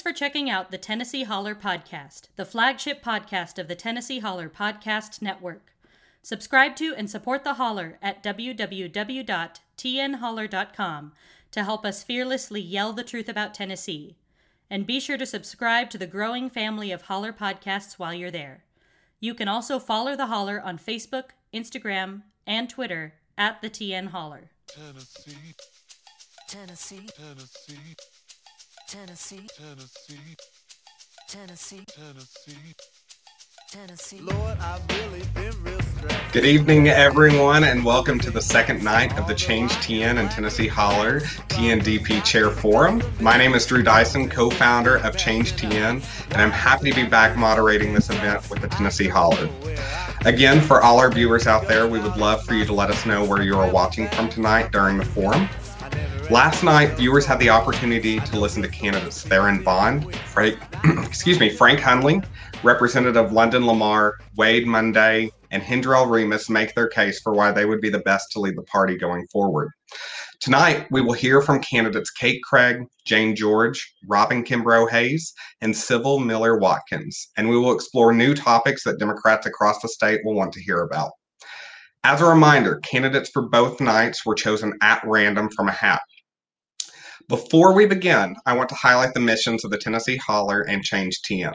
Thanks for checking out the Tennessee Holler Podcast, the flagship podcast of the Tennessee Holler Podcast Network. Subscribe to and support the Holler at www.tnholler.com to help us fearlessly yell the truth about Tennessee. And be sure to subscribe to the growing family of Holler podcasts while you're there. You can also follow the Holler on Facebook, Instagram, and Twitter at the TN Holler. Tennessee, Tennessee, Tennessee, Tennessee, Tennessee, Tennessee, Tennessee. Tennessee. Lord, I've really been real stressed. Good evening, everyone, and welcome to the second night of the Change TN and Tennessee Holler TNDP Chair Forum. My name is Drew Dyson, co founder of Change TN, and I'm happy to be back moderating this event with the Tennessee Holler. Again, for all our viewers out there, we would love for you to let us know where you are watching from tonight during the forum. Last night, viewers had the opportunity to listen to candidates Theron Bond, Frank, excuse me, Frank Hundley, Representative London Lamar, Wade Munday, and Hendrell Remus make their case for why they would be the best to lead the party going forward. Tonight, we will hear from candidates Kate Craig, Jane George, Robin Kimbrough Hayes, and Sybil Miller Watkins, and we will explore new topics that Democrats across the state will want to hear about. As a reminder, candidates for both nights were chosen at random from a hat. Before we begin, I want to highlight the missions of the Tennessee Holler and Change TN.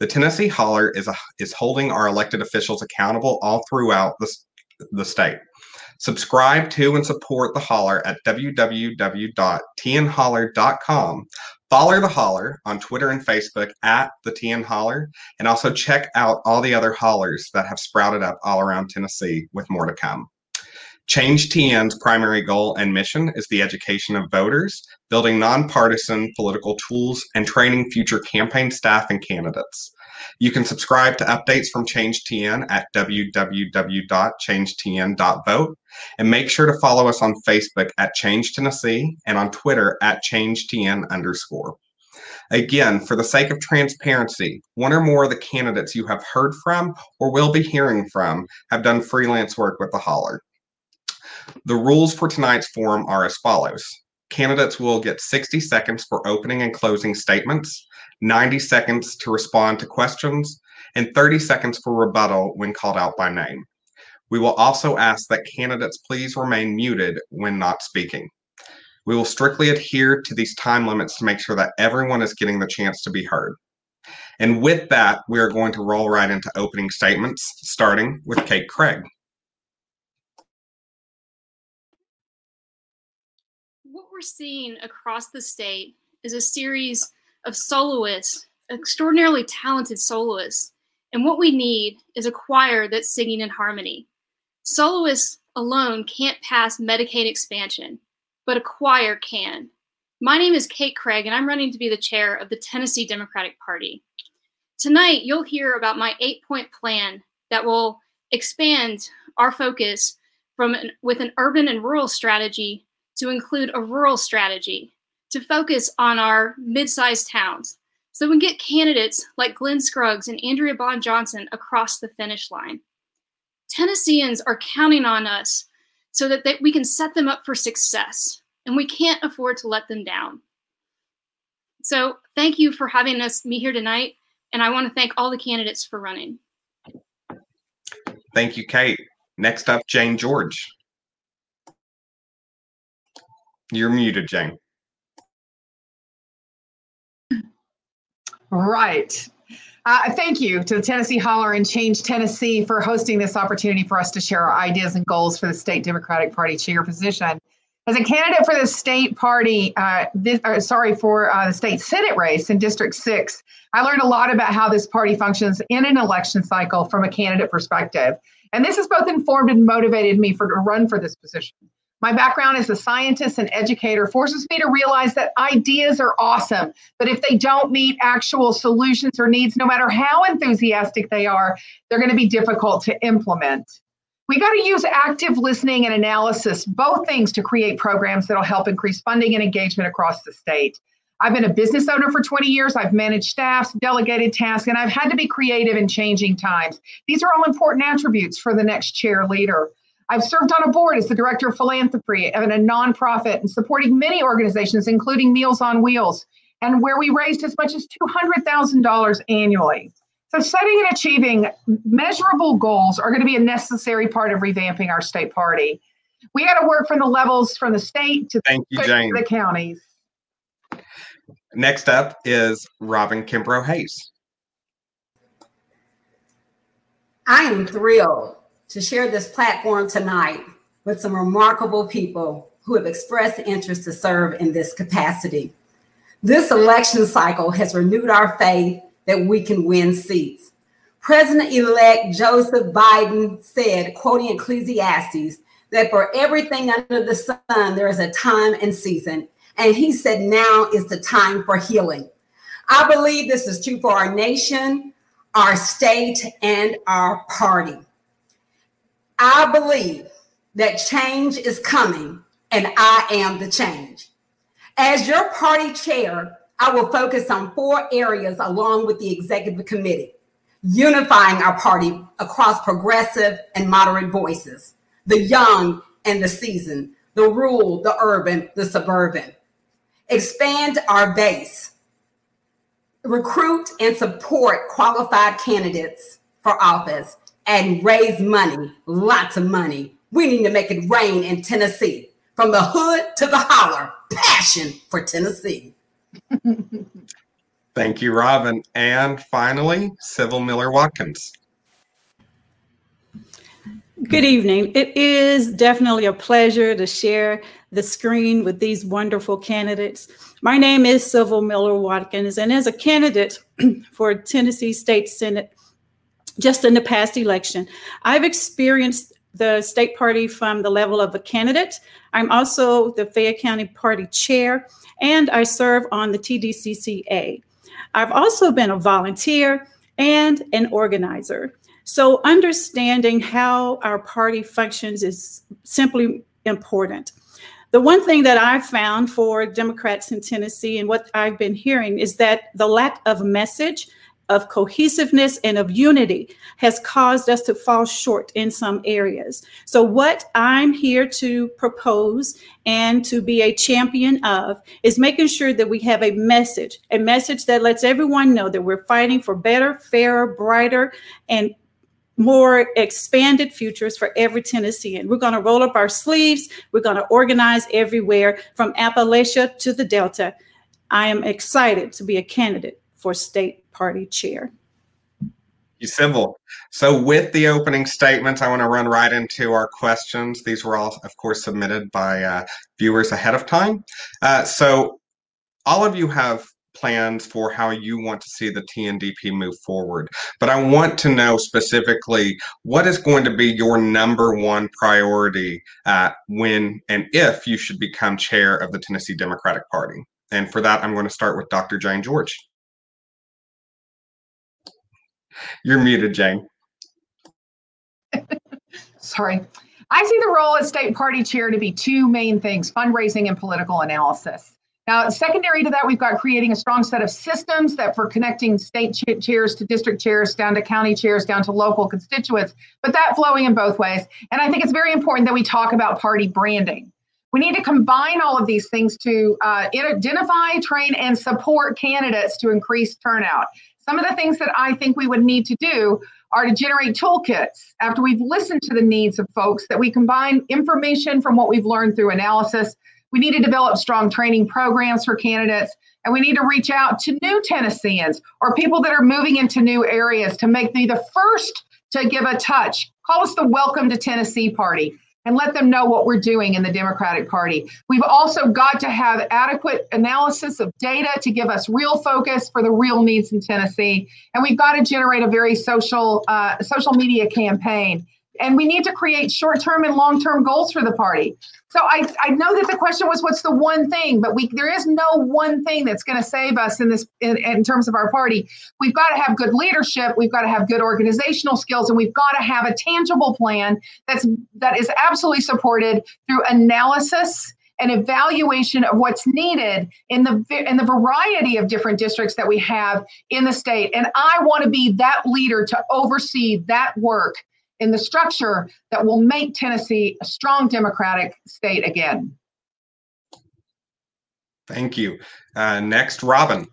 The Tennessee Holler is, a, is holding our elected officials accountable all throughout the, the state. Subscribe to and support the Holler at www.tnholler.com. Follow the Holler on Twitter and Facebook at the TN Holler, and also check out all the other hollers that have sprouted up all around Tennessee with more to come. Change TN's primary goal and mission is the education of voters, building nonpartisan political tools, and training future campaign staff and candidates. You can subscribe to updates from Change TN at www.changetn.vote and make sure to follow us on Facebook at Change Tennessee and on Twitter at ChangeTN underscore. Again, for the sake of transparency, one or more of the candidates you have heard from or will be hearing from have done freelance work with the Holler. The rules for tonight's forum are as follows. Candidates will get 60 seconds for opening and closing statements, 90 seconds to respond to questions, and 30 seconds for rebuttal when called out by name. We will also ask that candidates please remain muted when not speaking. We will strictly adhere to these time limits to make sure that everyone is getting the chance to be heard. And with that, we are going to roll right into opening statements, starting with Kate Craig. We're seeing across the state is a series of soloists, extraordinarily talented soloists. And what we need is a choir that's singing in harmony. Soloists alone can't pass Medicaid expansion, but a choir can. My name is Kate Craig, and I'm running to be the chair of the Tennessee Democratic Party. Tonight, you'll hear about my eight point plan that will expand our focus from an, with an urban and rural strategy to include a rural strategy to focus on our mid-sized towns so we can get candidates like Glenn Scruggs and Andrea Bond Johnson across the finish line. Tennesseans are counting on us so that they, we can set them up for success, and we can't afford to let them down. So, thank you for having us me here tonight, and I want to thank all the candidates for running. Thank you, Kate. Next up, Jane George. You're muted, Jane. Right. Uh, thank you to the Tennessee Holler and Change Tennessee for hosting this opportunity for us to share our ideas and goals for the state Democratic Party chair position. As a candidate for the state party, uh, this, uh, sorry, for uh, the state Senate race in District 6, I learned a lot about how this party functions in an election cycle from a candidate perspective. And this has both informed and motivated me for to run for this position. My background as a scientist and educator forces me to realize that ideas are awesome, but if they don't meet actual solutions or needs, no matter how enthusiastic they are, they're going to be difficult to implement. We got to use active listening and analysis, both things, to create programs that'll help increase funding and engagement across the state. I've been a business owner for 20 years. I've managed staffs, delegated tasks, and I've had to be creative in changing times. These are all important attributes for the next chair leader. I've served on a board as the director of philanthropy of a nonprofit and supporting many organizations, including Meals on Wheels. and where we raised as much as $200,000 annually. So, setting and achieving measurable goals are going to be a necessary part of revamping our state party. We got to work from the levels from the state to Thank you, Jane. the counties. Next up is Robin Kimbrough Hayes. I am thrilled to share this platform tonight with some remarkable people who have expressed interest to serve in this capacity. This election cycle has renewed our faith that we can win seats. President elect Joseph Biden said, quoting Ecclesiastes, that for everything under the sun, there is a time and season. And he said, now is the time for healing. I believe this is true for our nation, our state, and our party. I believe that change is coming, and I am the change. As your party chair, I will focus on four areas along with the executive committee, unifying our party across progressive and moderate voices, the young and the seasoned, the rural, the urban, the suburban. Expand our base, recruit and support qualified candidates for office, and raise money, lots of money. We need to make it rain in Tennessee, from the hood to the holler. Passion for Tennessee. Thank you, Robin. And finally, Sybil Miller Watkins. Good evening. It is definitely a pleasure to share the screen with these wonderful candidates. My name is Sybil Miller Watkins, and as a candidate for Tennessee State Senate, just in the past election, I've experienced the state party from the level of a candidate. I'm also the Fayette County Party Chair, and I serve on the TDCCA. I've also been a volunteer and an organizer. So, understanding how our party functions is simply important. The one thing that I've found for Democrats in Tennessee and what I've been hearing is that the lack of message, of cohesiveness, and of unity has caused us to fall short in some areas. So, what I'm here to propose and to be a champion of is making sure that we have a message, a message that lets everyone know that we're fighting for better, fairer, brighter, and more expanded futures for every Tennessean. We're going to roll up our sleeves. We're going to organize everywhere from Appalachia to the Delta. I am excited to be a candidate for state party chair. You Sybil. So, with the opening statements, I want to run right into our questions. These were all, of course, submitted by uh, viewers ahead of time. Uh, so, all of you have plans for how you want to see the TNDP move forward. But I want to know specifically what is going to be your number one priority uh, when and if you should become chair of the Tennessee Democratic Party. And for that, I'm going to start with Dr. Jane George. You're muted, Jane. Sorry. I see the role as state party chair to be two main things fundraising and political analysis. Now, secondary to that, we've got creating a strong set of systems that for connecting state ch- chairs to district chairs, down to county chairs, down to local constituents, but that flowing in both ways. And I think it's very important that we talk about party branding. We need to combine all of these things to uh, identify, train, and support candidates to increase turnout. Some of the things that I think we would need to do are to generate toolkits after we've listened to the needs of folks, that we combine information from what we've learned through analysis. We need to develop strong training programs for candidates, and we need to reach out to new Tennesseans or people that are moving into new areas to make me the first to give a touch. Call us the Welcome to Tennessee Party and let them know what we're doing in the Democratic Party. We've also got to have adequate analysis of data to give us real focus for the real needs in Tennessee, and we've got to generate a very social uh, social media campaign. And we need to create short-term and long-term goals for the party. So I, I know that the question was what's the one thing, but we there is no one thing that's going to save us in this in, in terms of our party. We've got to have good leadership, we've got to have good organizational skills, and we've got to have a tangible plan that's that is absolutely supported through analysis and evaluation of what's needed in the in the variety of different districts that we have in the state. And I want to be that leader to oversee that work in the structure that will make Tennessee a strong democratic state again. Thank you. Uh, next, Robin.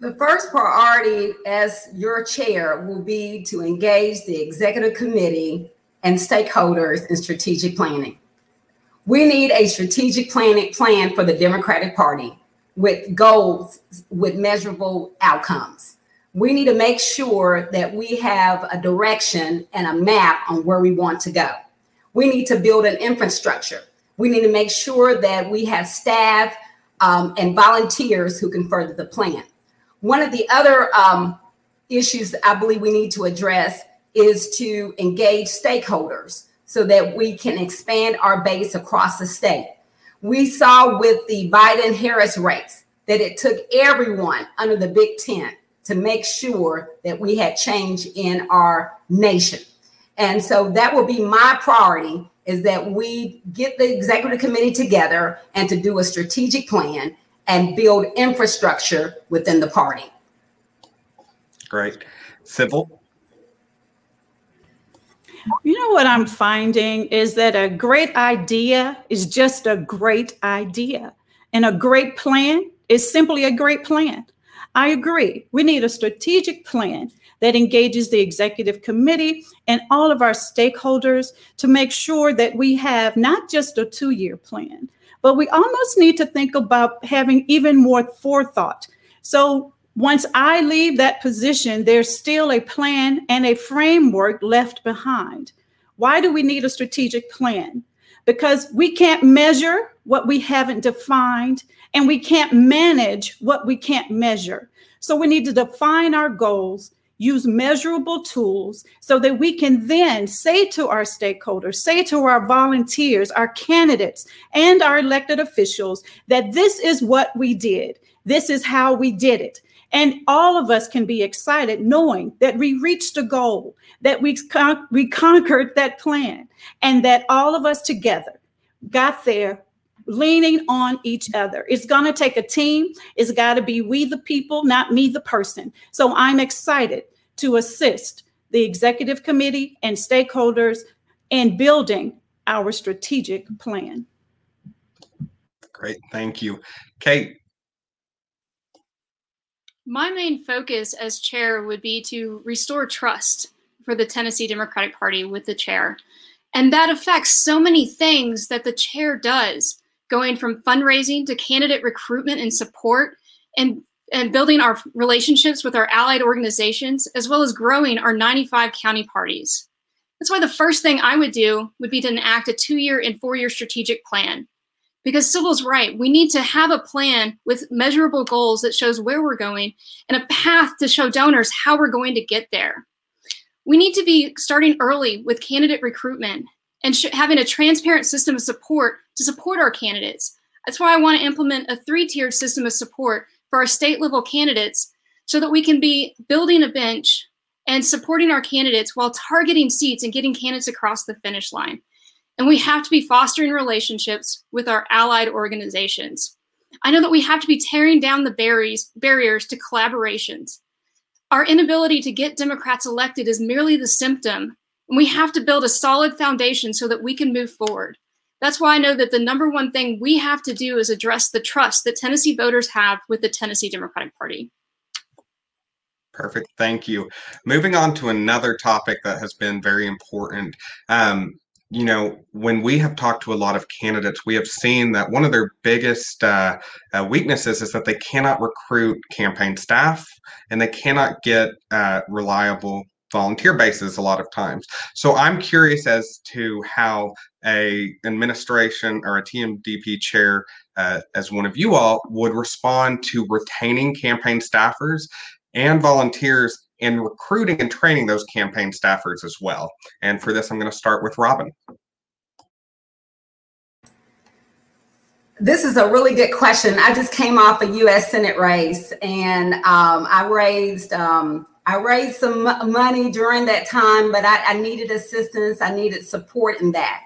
The first priority as your chair will be to engage the executive committee and stakeholders in strategic planning. We need a strategic planning plan for the Democratic Party with goals with measurable outcomes. We need to make sure that we have a direction and a map on where we want to go. We need to build an infrastructure. We need to make sure that we have staff um, and volunteers who can further the plan. One of the other um, issues I believe we need to address is to engage stakeholders so that we can expand our base across the state. We saw with the Biden Harris race that it took everyone under the big tent to make sure that we had change in our nation. And so that will be my priority is that we get the executive committee together and to do a strategic plan and build infrastructure within the party. Great. Sybil? You know what I'm finding is that a great idea is just a great idea, and a great plan is simply a great plan. I agree. We need a strategic plan that engages the executive committee and all of our stakeholders to make sure that we have not just a two year plan, but we almost need to think about having even more forethought. So once I leave that position, there's still a plan and a framework left behind. Why do we need a strategic plan? Because we can't measure what we haven't defined, and we can't manage what we can't measure. So we need to define our goals use measurable tools so that we can then say to our stakeholders, say to our volunteers, our candidates, and our elected officials that this is what we did. This is how we did it. And all of us can be excited knowing that we reached a goal, that we, con- we conquered that plan, and that all of us together got there leaning on each other. It's going to take a team. It's got to be we the people, not me the person. So I'm excited to assist the executive committee and stakeholders in building our strategic plan. Great, thank you. Kate. My main focus as chair would be to restore trust for the Tennessee Democratic Party with the chair. And that affects so many things that the chair does, going from fundraising to candidate recruitment and support, and and building our relationships with our allied organizations, as well as growing our 95 county parties. That's why the first thing I would do would be to enact a two year and four year strategic plan. Because Sybil's right, we need to have a plan with measurable goals that shows where we're going and a path to show donors how we're going to get there. We need to be starting early with candidate recruitment and sh- having a transparent system of support to support our candidates. That's why I want to implement a three tiered system of support for our state level candidates so that we can be building a bench and supporting our candidates while targeting seats and getting candidates across the finish line. And we have to be fostering relationships with our allied organizations. I know that we have to be tearing down the barriers, barriers to collaborations. Our inability to get Democrats elected is merely the symptom, we have to build a solid foundation so that we can move forward. That's why I know that the number one thing we have to do is address the trust that Tennessee voters have with the Tennessee Democratic Party. Perfect. Thank you. Moving on to another topic that has been very important. Um, you know, when we have talked to a lot of candidates, we have seen that one of their biggest uh, uh, weaknesses is that they cannot recruit campaign staff and they cannot get uh, reliable volunteer basis a lot of times. So I'm curious as to how a administration or a TNDP chair, uh, as one of you all, would respond to retaining campaign staffers and volunteers and recruiting and training those campaign staffers as well. And for this, I'm going to start with Robin. This is a really good question. I just came off a U.S. Senate race, and um, I raised um, I raised some money during that time, but I, I, needed assistance. I needed support in that.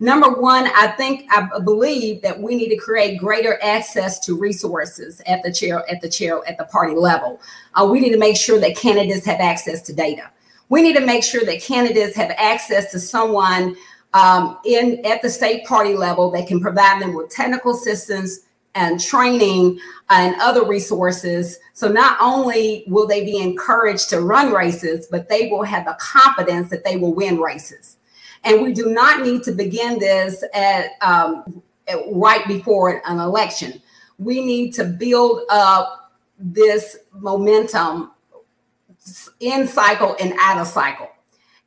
Number one, I think I believe that we need to create greater access to resources at the chair, at the chair, at the party level. Uh, we need to make sure that candidates have access to data. We need to make sure that candidates have access to someone um, in at the state party level that can provide them with technical assistance and training and other resources. So not only will they be encouraged to run races, but they will have the confidence that they will win races. And we do not need to begin this at, um, at right before an election. We need to build up this momentum in cycle and out of cycle.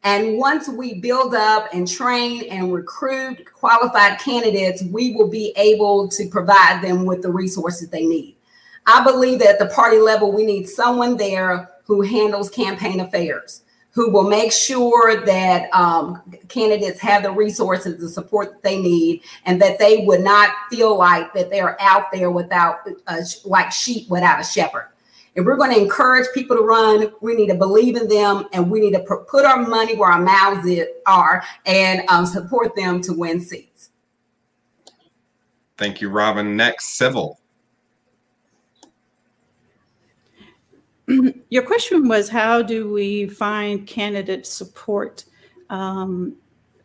And once we build up and train and recruit qualified candidates, we will be able to provide them with the resources they need. I believe that at the party level, we need someone there who handles campaign affairs, who will make sure that um, candidates have the resources, the support that they need, and that they would not feel like that they're out there without, uh, like sheep without a shepherd. If we're going to encourage people to run, we need to believe in them and we need to put our money where our mouths are and um, support them to win seats. Thank you, Robin. Next, Sybil. Your question was how do we find candidate support? Um,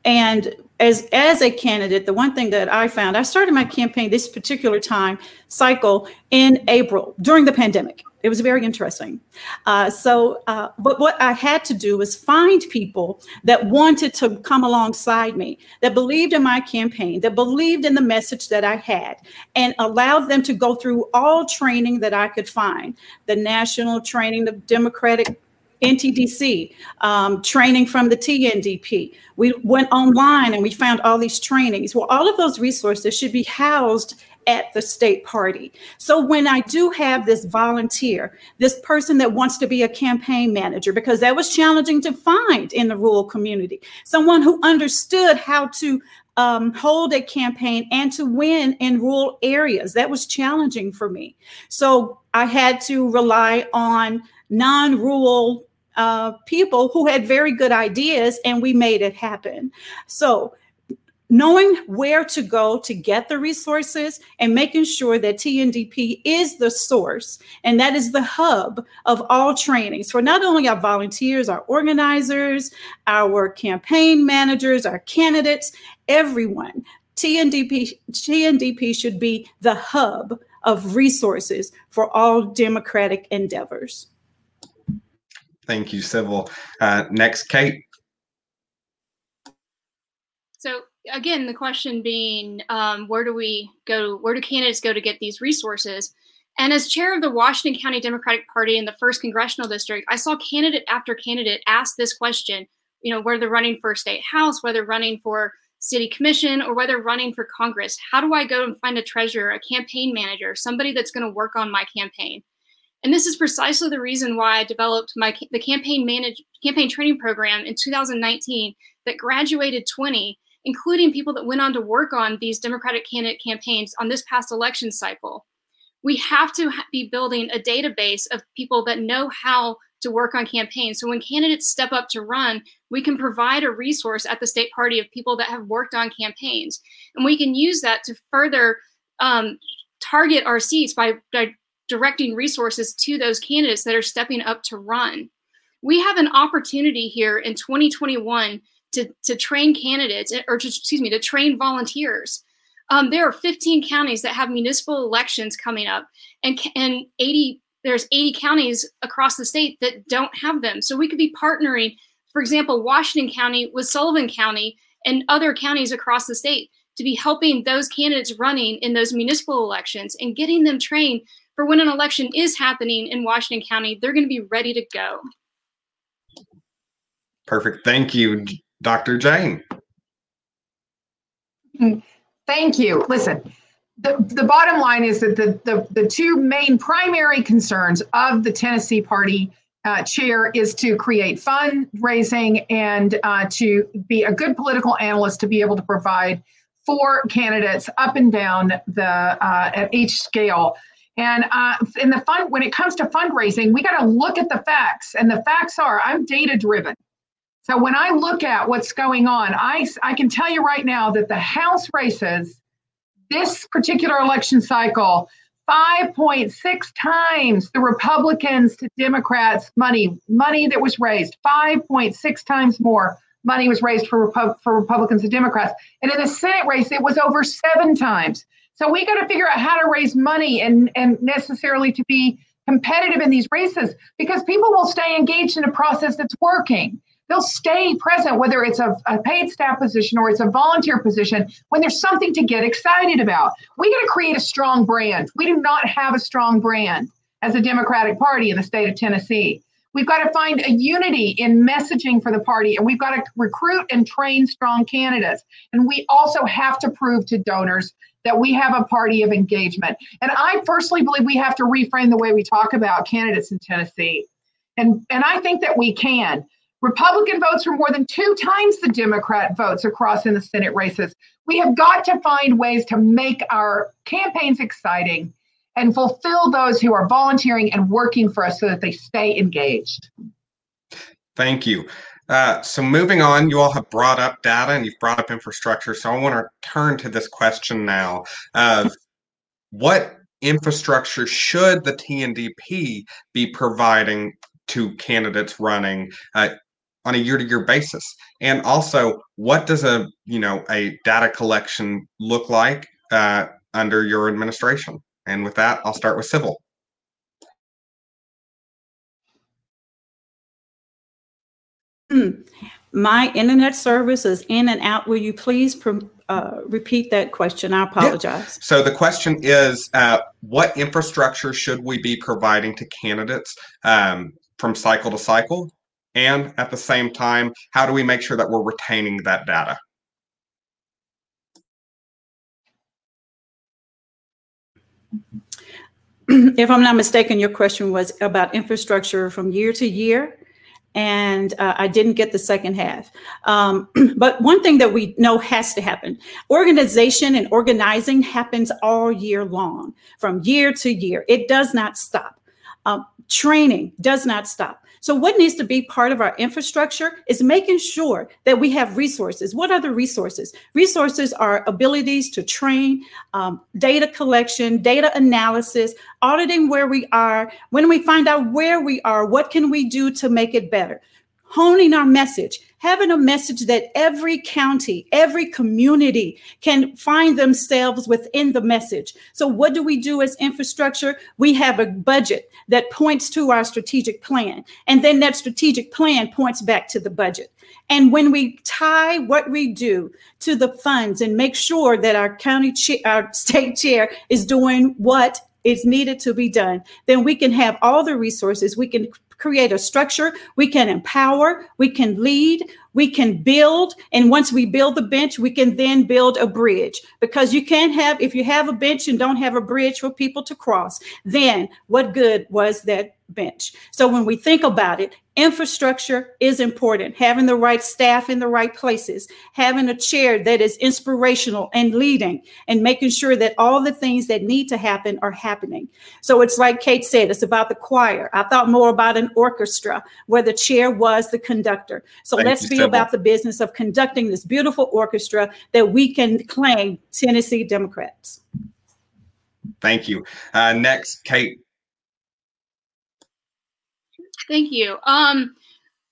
and as as a candidate, the one thing that I found, I started my campaign this particular time cycle in April during the pandemic. It was very interesting. Uh, so, uh, but what I had to do was find people that wanted to come alongside me, that believed in my campaign, that believed in the message that I had, and allowed them to go through all training that I could find the national training, the Democratic NTDC, um, training from the TNDP. We went online and we found all these trainings. Well, all of those resources should be housed at the state party. So when I do have this volunteer, this person that wants to be a campaign manager, because that was challenging to find in the rural community, someone who understood how to um, hold a campaign and to win in rural areas. That was challenging for me. So I had to rely on non rural uh, people who had very good ideas, and we made it happen. So knowing where to go to get the resources and making sure that TNDP is the source and that is the hub of all trainings for not only our volunteers, our organizers, our campaign managers, our candidates, everyone. TNDP, TNDP should be the hub of resources for all democratic endeavors. Thank you, Sybil. Uh, next, Kate. So again, the question being, um, where do we go? Where do candidates go to get these resources? And as chair of the Washington County Democratic Party in the first congressional district, I saw candidate after candidate ask this question. You know, whether they're running for state house, whether running for city commission, or whether running for Congress. How do I go and find a treasurer, a campaign manager, somebody that's going to work on my campaign? And this is precisely the reason why I developed my the campaign manage campaign training program in 2019 that graduated 20 including people that went on to work on these Democratic candidate campaigns on this past election cycle. We have to be building a database of people that know how to work on campaigns. So when candidates step up to run, we can provide a resource at the state party of people that have worked on campaigns. And we can use that to further um, target our seats by, by directing resources to those candidates that are stepping up to run. We have an opportunity here in 2021 to, to train candidates or to, excuse me to train volunteers um, there are 15 counties that have municipal elections coming up and and 80 there's 80 counties across the state that don't have them so we could be partnering for example washington county with sullivan county and other counties across the state to be helping those candidates running in those municipal elections and getting them trained for when an election is happening in washington county they're going to be ready to go Perfect. Thank you, Dr. Jane. Thank you. Listen, the, the bottom line is that the, the, the two main primary concerns of the Tennessee Party uh, chair is to create fundraising and uh, to be a good political analyst to be able to provide for candidates up and down the uh, at each scale. And uh, in the fund, when it comes to fundraising, we got to look at the facts. And the facts are, I'm data driven. So when I look at what's going on, I, I can tell you right now that the House races, this particular election cycle, 5.6 times the Republicans to Democrats money, money that was raised, 5.6 times more money was raised for, Repu- for Republicans and Democrats. And in the Senate race, it was over seven times. So we got to figure out how to raise money and, and necessarily to be competitive in these races because people will stay engaged in a process that's working. They'll stay present, whether it's a, a paid staff position or it's a volunteer position, when there's something to get excited about. We got to create a strong brand. We do not have a strong brand as a Democratic Party in the state of Tennessee. We've got to find a unity in messaging for the party, and we've got to recruit and train strong candidates. And we also have to prove to donors that we have a party of engagement. And I personally believe we have to reframe the way we talk about candidates in Tennessee. And, and I think that we can. Republican votes are more than two times the Democrat votes across in the Senate races. We have got to find ways to make our campaigns exciting and fulfill those who are volunteering and working for us so that they stay engaged. Thank you. Uh, so moving on, you all have brought up data and you've brought up infrastructure. So I want to turn to this question now of what infrastructure should the TNDP be providing to candidates running uh, on a year-to-year basis? And also, what does a you know a data collection look like uh, under your administration? And with that, I'll start with Sybil. My internet service is in and out. Will you please uh, repeat that question? I apologize. Yeah. So the question is, uh, what infrastructure should we be providing to candidates um, from cycle to cycle? And at the same time, how do we make sure that we're retaining that data? if I'm not mistaken, your question was about infrastructure from year to year and uh, I didn't get the second half. Um, but one thing that we know has to happen organization and organizing happens all year long, from year to year. It does not stop. Um, training does not stop. So, what needs to be part of our infrastructure is making sure that we have resources. What are the resources? Resources are abilities to train, um, data collection, data analysis, auditing where we are. When we find out where we are, what can we do to make it better? Honing our message, having a message that every county, every community can find themselves within the message. So, what do we do as infrastructure? We have a budget that points to our strategic plan, and then that strategic plan points back to the budget. And when we tie what we do to the funds and make sure that our county, cha- our state chair is doing what is needed to be done, then we can have all the resources. We can create a structure. We can empower, we can lead, we can build. And once we build the bench, we can then build a bridge. Because you can't have, if you have a bench and don't have a bridge for people to cross, then what good was that bench. So when we think about it, infrastructure is important. Having the right staff in the right places, having a chair that is inspirational and leading, and making sure that all the things that need to happen are happening. So it's like Kate said, it's about the choir. I thought more about an orchestra where the chair was the conductor. So Thank let's be about the business of conducting this beautiful orchestra that we can claim Tennessee Democrats. Thank you. Uh, next, Kate Thank you. Um,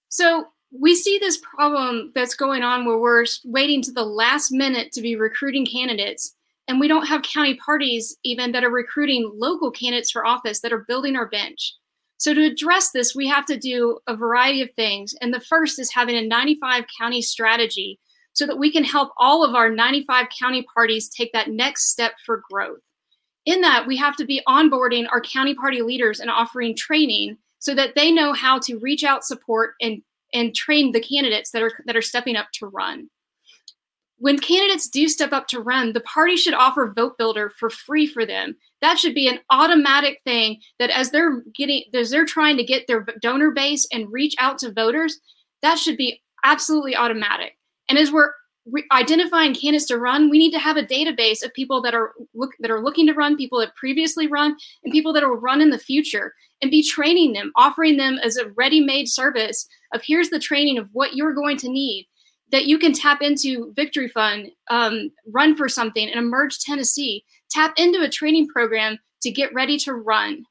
so we see this problem that's going on where we're waiting to the last minute to be recruiting candidates, and we don't have county parties even that are recruiting local candidates for office that are building our bench. So to address this, we have to do a variety of things. And the first is having a 95 county strategy so that we can help all of our 95 county parties take that next step for growth. In that, we have to be onboarding our county party leaders and offering training so that they know how to reach out support and and train the candidates that are that are stepping up to run. When candidates do step up to run the party should offer vote builder for free for them. That should be an automatic thing that as they're getting as they're trying to get their donor base and reach out to voters that should be absolutely automatic. And as we're re- identifying candidates to run we need to have a database of people that are look that are looking to run people that previously run and people that will run in the future and be training them, offering them as a ready made service of here's the training of what you're going to need that you can tap into Victory Fund, um, run for something, and emerge Tennessee. Tap into a training program to get ready to run.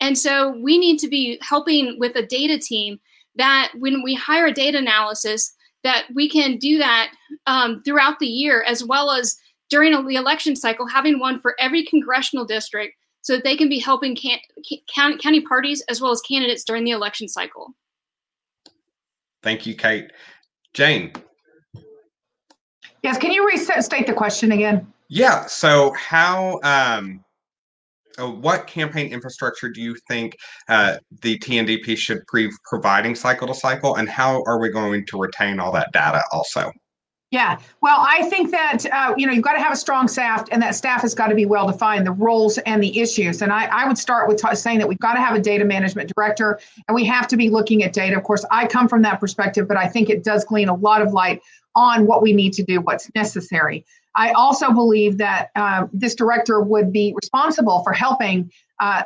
And so we need to be helping with a data team that when we hire a data analysis, that we can do that um, throughout the year, as well as during the election cycle, having one for every congressional district so that they can be helping can, can, county parties as well as candidates during the election cycle. Thank you, Kate. Jane. Yes, can you restate the question again? Yeah. So, how, um, what campaign infrastructure do you think uh, the TNDP should be providing cycle to cycle, and how are we going to retain all that data also? Yeah, well, I think that uh, you know you've got to have a strong staff, and that staff has got to be well defined, the roles and the issues. And I, I would start with t- saying that we've got to have a data management director, and we have to be looking at data. Of course, I come from that perspective, but I think it does glean a lot of light on what we need to do, what's necessary. I also believe that uh, this director would be responsible for helping uh,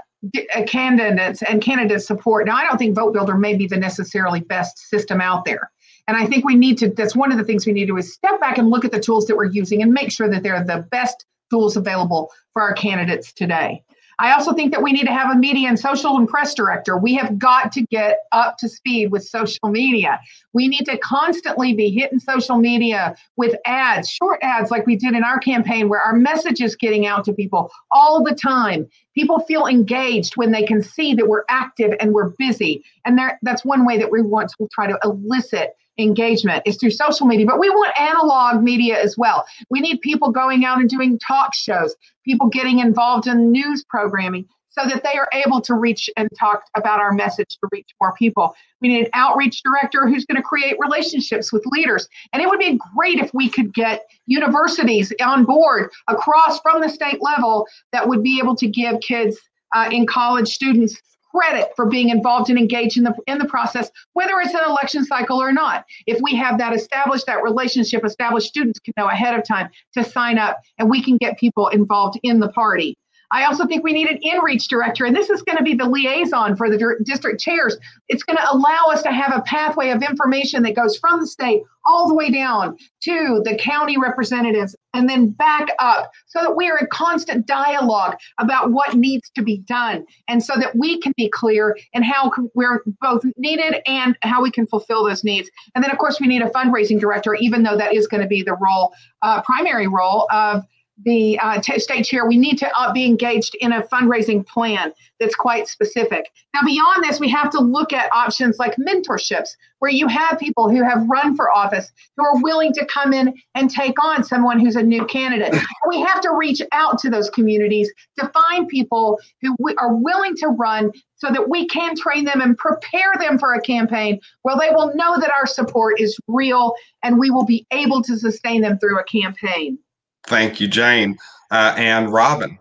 uh, candidates and candidates support. Now, I don't think Vote Builder may be the necessarily best system out there. And I think we need to, that's one of the things we need to do is step back and look at the tools that we're using and make sure that they're the best tools available for our candidates today. I also think that we need to have a media and social and press director. We have got to get up to speed with social media. We need to constantly be hitting social media with ads, short ads like we did in our campaign, where our message is getting out to people all the time. People feel engaged when they can see that we're active and we're busy. And that's one way that we want to try to elicit engagement is through social media, but we want analog media as well. We need people going out and doing talk shows, people getting involved in news programming so that they are able to reach and talk about our message to reach more people. We need an outreach director who's going to create relationships with leaders. And it would be great if we could get universities on board across from the state level that would be able to give kids uh, in college students credit for being involved and engaged in the in the process, whether it's an election cycle or not. If we have that established, that relationship established, students can know ahead of time to sign up, and we can get people involved in the party. I also think we need an in-reach director, and this is going to be the liaison for the district chairs. It's going to allow us to have a pathway of information that goes from the state all the way down to the county representatives and then back up so that we are in constant dialogue about what needs to be done and so that we can be clear in how we're both needed and how we can fulfill those needs. And then, of course, we need a fundraising director, even though that is going to be the role, uh, primary role of the uh, t- state chair, we need to uh, be engaged in a fundraising plan that's quite specific. Now, beyond this, we have to look at options like mentorships, where you have people who have run for office who are willing to come in and take on someone who's a new candidate. we have to reach out to those communities to find people who w- are willing to run so that we can train them and prepare them for a campaign where they will know that our support is real and we will be able to sustain them through a campaign. Thank you, Jane. Uh, and Robin.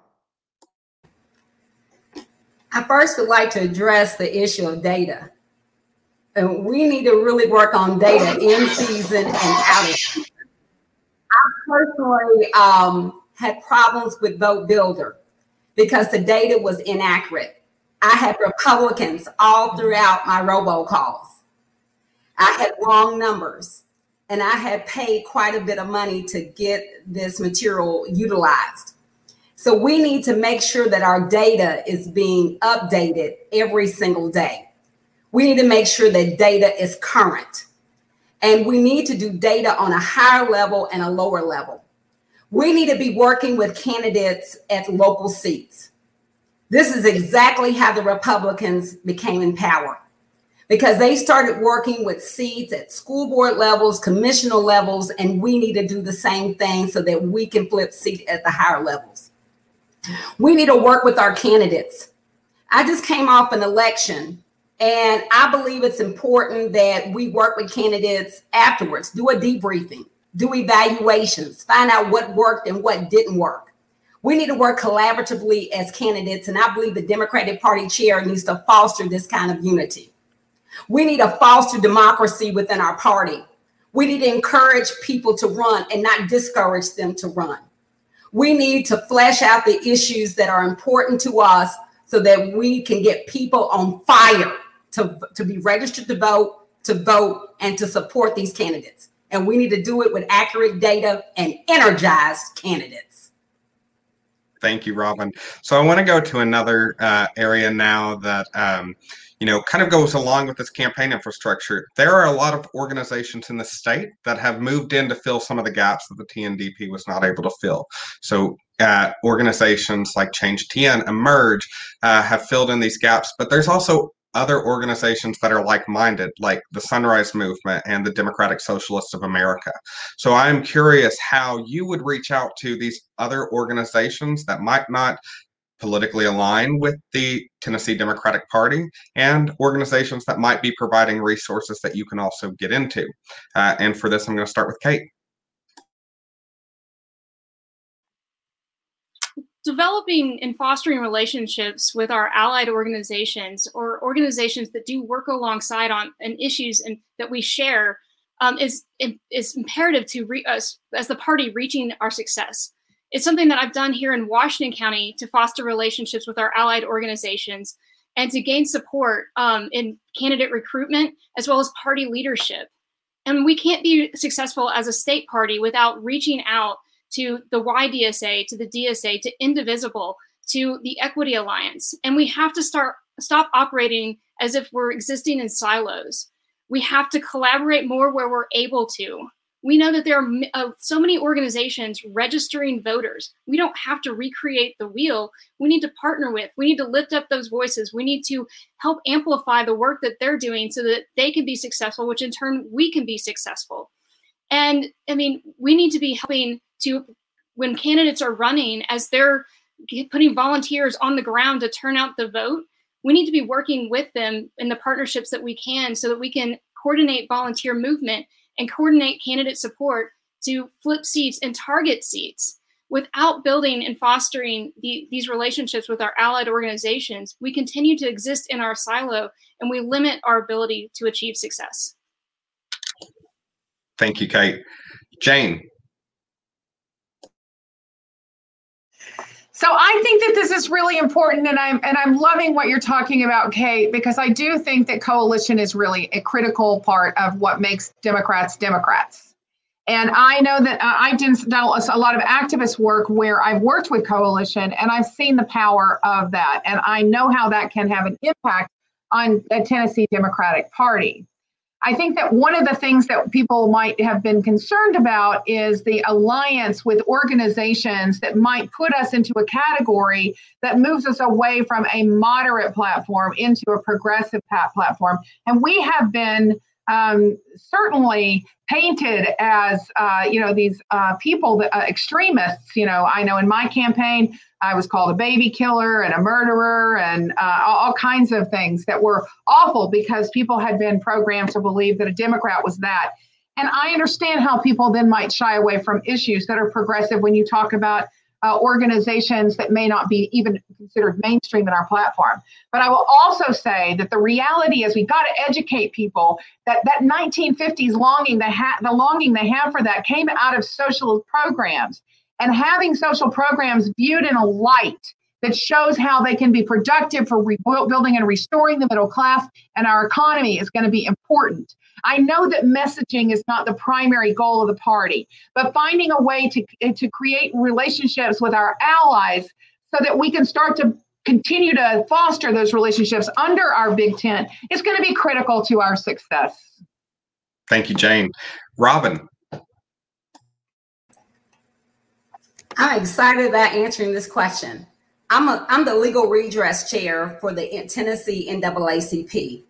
I first would like to address the issue of data. And we need to really work on data in season and out of season. I personally um, had problems with Vote Builder because the data was inaccurate. I had Republicans all throughout my robocalls. I had wrong numbers and I had paid quite a bit of money to get this material utilized. So we need to make sure that our data is being updated every single day. We need to make sure that data is current. And we need to do data on a higher level and a lower level. We need to be working with candidates at local seats. This is exactly how the Republicans became in power because they started working with seats at school board levels, commissioner levels, and we need to do the same thing so that we can flip seat at the higher levels. We need to work with our candidates. I just came off an election, and I believe it's important that we work with candidates afterwards, do a debriefing, do evaluations, find out what worked and what didn't work. We need to work collaboratively as candidates, and I believe the Democratic Party chair needs to foster this kind of unity. We need to foster democracy within our party. We need to encourage people to run and not discourage them to run. We need to flesh out the issues that are important to us so that we can get people on fire to, to be registered to vote, to vote, and to support these candidates. And we need to do it with accurate data and energized candidates. Thank you, Robin. So I want to go to another uh, area now that um, you know kind of goes along with this campaign infrastructure. There are a lot of organizations in the state that have moved in to fill some of the gaps that the TNDP was not able to fill. So uh, organizations like Change TN, Emerge uh, have filled in these gaps, but there's also other organizations that are like-minded, like the Sunrise Movement and the Democratic Socialists of America. So I'm curious how you would reach out to these other organizations that might not politically align with the Tennessee Democratic Party and organizations that might be providing resources that you can also get into. Uh, and for this, I'm going to start with Kate. developing and fostering relationships with our allied organizations or organizations that do work alongside on and issues and that we share um, is is imperative to re- us as the party reaching our success. It's something that I've done here in Washington County to foster relationships with our allied organizations and to gain support um, in candidate recruitment as well as party leadership. And we can't be successful as a state party without reaching out to the YDSA, to the DSA, to Indivisible, to the Equity Alliance. And we have to start stop operating as if we're existing in silos. We have to collaborate more where we're able to. We know that there are uh, so many organizations registering voters. We don't have to recreate the wheel. We need to partner with, we need to lift up those voices. We need to help amplify the work that they're doing so that they can be successful, which in turn we can be successful. And I mean, we need to be helping to when candidates are running as they're putting volunteers on the ground to turn out the vote we need to be working with them in the partnerships that we can so that we can coordinate volunteer movement and coordinate candidate support to flip seats and target seats. Without building and fostering the, these relationships with our allied organizations we continue to exist in our silo and we limit our ability to achieve success. Thank you kate. Jane So I think that this is really important, and I'm and I'm loving what you're talking about, Kate, because I do think that coalition is really a critical part of what makes Democrats Democrats. And I know that uh, I've done a lot of activist work where I've worked with coalition, and I've seen the power of that, and I know how that can have an impact on the Tennessee Democratic Party. I think that one of the things that people might have been concerned about is the alliance with organizations that might put us into a category that moves us away from a moderate platform into a progressive platform. And we have been um, certainly painted as uh, you know these uh, people that uh, extremists you know i know in my campaign i was called a baby killer and a murderer and uh, all kinds of things that were awful because people had been programmed to believe that a democrat was that. And i understand how people then might shy away from issues that are progressive when you talk about uh, organizations that may not be even considered mainstream in our platform. But I will also say that the reality is we've got to educate people that that 1950s longing, they ha- the longing they have for that came out of social programs. And having social programs viewed in a light that shows how they can be productive for rebuilding and restoring the middle class and our economy is going to be important. I know that messaging is not the primary goal of the party, but finding a way to, eh, to create relationships with our allies so that we can start to continue to foster those relationships under our big tent is going to be critical to our success. Thank you, Jane. Robin. I'm excited about answering this question. I'm, a, I'm the legal redress chair for the Tennessee NAACP.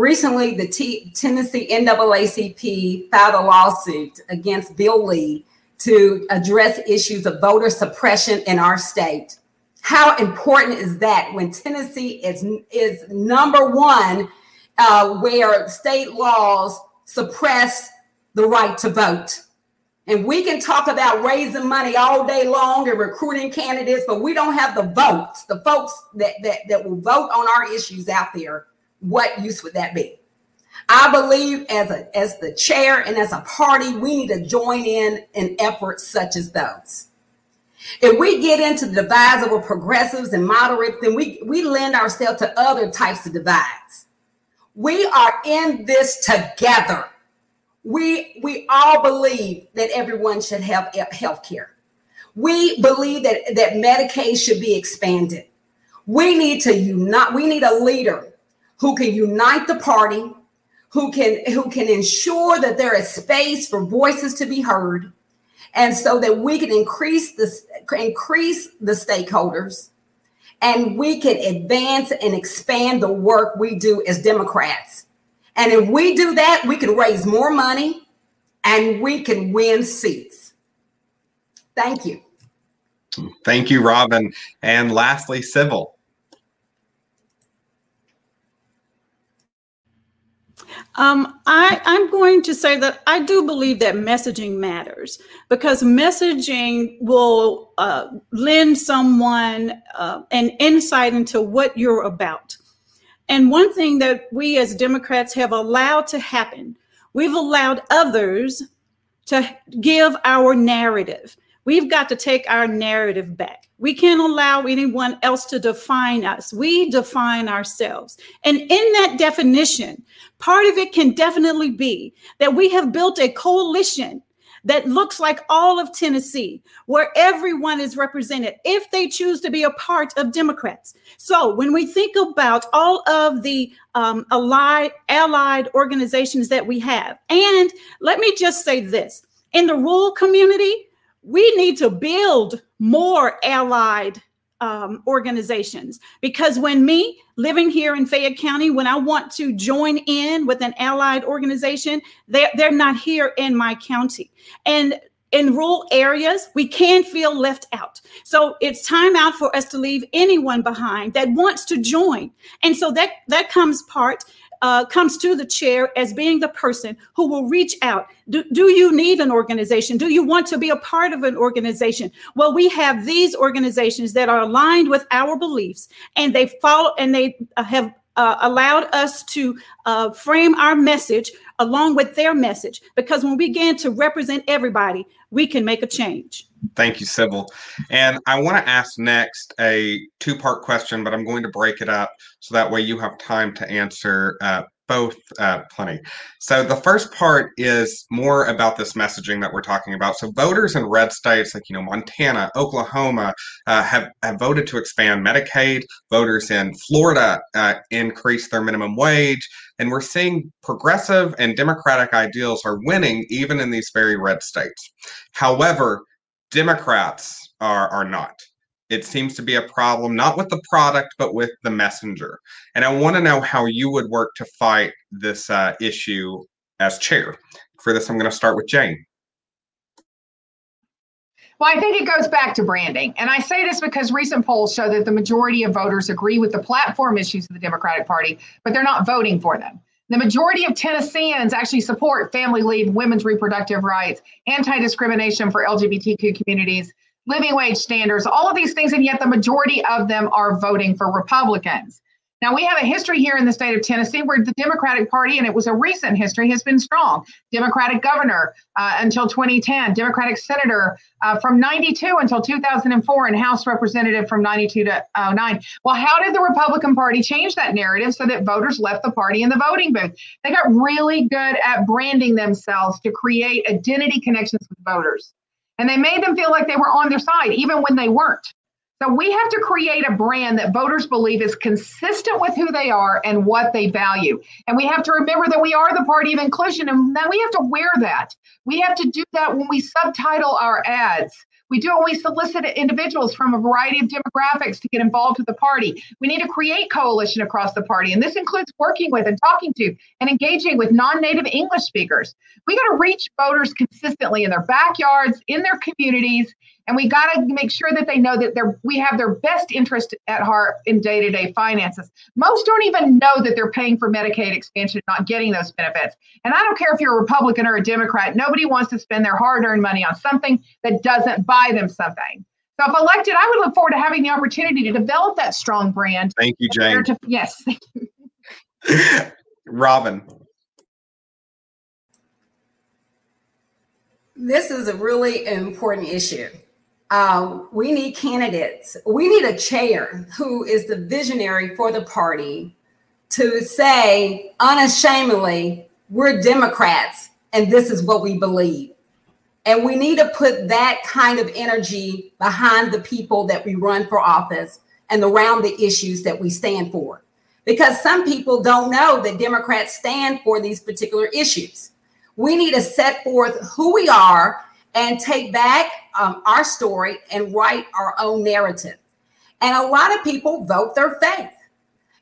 Recently, the T- Tennessee NAACP filed a lawsuit against Bill Lee to address issues of voter suppression in our state. How important is that when Tennessee is, is number one, uh, where state laws suppress the right to vote? And we can talk about raising money all day long and recruiting candidates, but we don't have the votes, the folks that, that, that will vote on our issues out there what use would that be? I believe as a as the chair and as a party, we need to join in in efforts such as those. If we get into the divides over progressives and moderates, then we, we lend ourselves to other types of divides. We are in this together. We we all believe that everyone should have health care. We believe that, that Medicaid should be expanded. We need to unite, we need a leader who can unite the party, who can who can ensure that there is space for voices to be heard, and so that we can increase the increase the stakeholders, and we can advance and expand the work we do as Democrats. And if we do that, we can raise more money and we can win seats. Thank you. Thank you, Robin. And lastly, Sybil. Um, I, I'm going to say that I do believe that messaging matters because messaging will uh, lend someone uh, an insight into what you're about. And one thing that we as Democrats have allowed to happen, we've allowed others to give our narrative. We've got to take our narrative back. We can't allow anyone else to define us. We define ourselves. And in that definition, part of it can definitely be that we have built a coalition that looks like all of Tennessee, where everyone is represented if they choose to be a part of Democrats. So when we think about all of the um, allied, allied organizations that we have, and let me just say this in the rural community, we need to build more allied um, organizations because when me living here in Fayette County, when I want to join in with an allied organization, they're, they're not here in my county. And in rural areas, we can feel left out. So it's time out for us to leave anyone behind that wants to join. And so that that comes part uh, comes to the chair as being the person who will reach out. Do, do you need an organization? Do you want to be a part of an organization? Well, we have these organizations that are aligned with our beliefs and they follow and they uh, have uh, allowed us to uh, frame our message along with their message because when we begin to represent everybody, we can make a change. Thank you, Sybil. And I want to ask next a two part question, but I'm going to break it up so that way you have time to answer uh, both uh, plenty. So the first part is more about this messaging that we're talking about. So voters in red states like you know Montana, Oklahoma uh, have have voted to expand Medicaid. Voters in Florida uh, increase their minimum wage, and we're seeing progressive and democratic ideals are winning even in these very red states. However, Democrats are are not. It seems to be a problem not with the product but with the messenger. And I want to know how you would work to fight this uh, issue as chair. For this, I'm going to start with Jane. Well, I think it goes back to branding. And I say this because recent polls show that the majority of voters agree with the platform issues of the Democratic Party, but they're not voting for them. The majority of Tennesseans actually support family leave, women's reproductive rights, anti discrimination for LGBTQ communities, living wage standards, all of these things, and yet the majority of them are voting for Republicans. Now, we have a history here in the state of Tennessee where the Democratic Party, and it was a recent history, has been strong. Democratic governor uh, until 2010, Democratic senator uh, from 92 until 2004, and House representative from 92 to 09. Well, how did the Republican Party change that narrative so that voters left the party in the voting booth? They got really good at branding themselves to create identity connections with voters. And they made them feel like they were on their side, even when they weren't. So we have to create a brand that voters believe is consistent with who they are and what they value. And we have to remember that we are the party of inclusion and that we have to wear that. We have to do that when we subtitle our ads. We do it when we solicit individuals from a variety of demographics to get involved with the party. We need to create coalition across the party. And this includes working with and talking to and engaging with non-native English speakers. We got to reach voters consistently in their backyards, in their communities, and we got to make sure that they know that they're we have their best interest at heart in day-to-day finances. Most don't even know that they're paying for medicaid expansion not getting those benefits. And i don't care if you're a republican or a democrat nobody wants to spend their hard-earned money on something that doesn't buy them something. So if elected i would look forward to having the opportunity to develop that strong brand. Thank you jane. To, yes. Robin. This is a really important issue uh, we need candidates. We need a chair who is the visionary for the party to say unashamedly, we're Democrats and this is what we believe. And we need to put that kind of energy behind the people that we run for office and around the issues that we stand for. Because some people don't know that Democrats stand for these particular issues. We need to set forth who we are and take back um, our story and write our own narrative. And a lot of people vote their faith.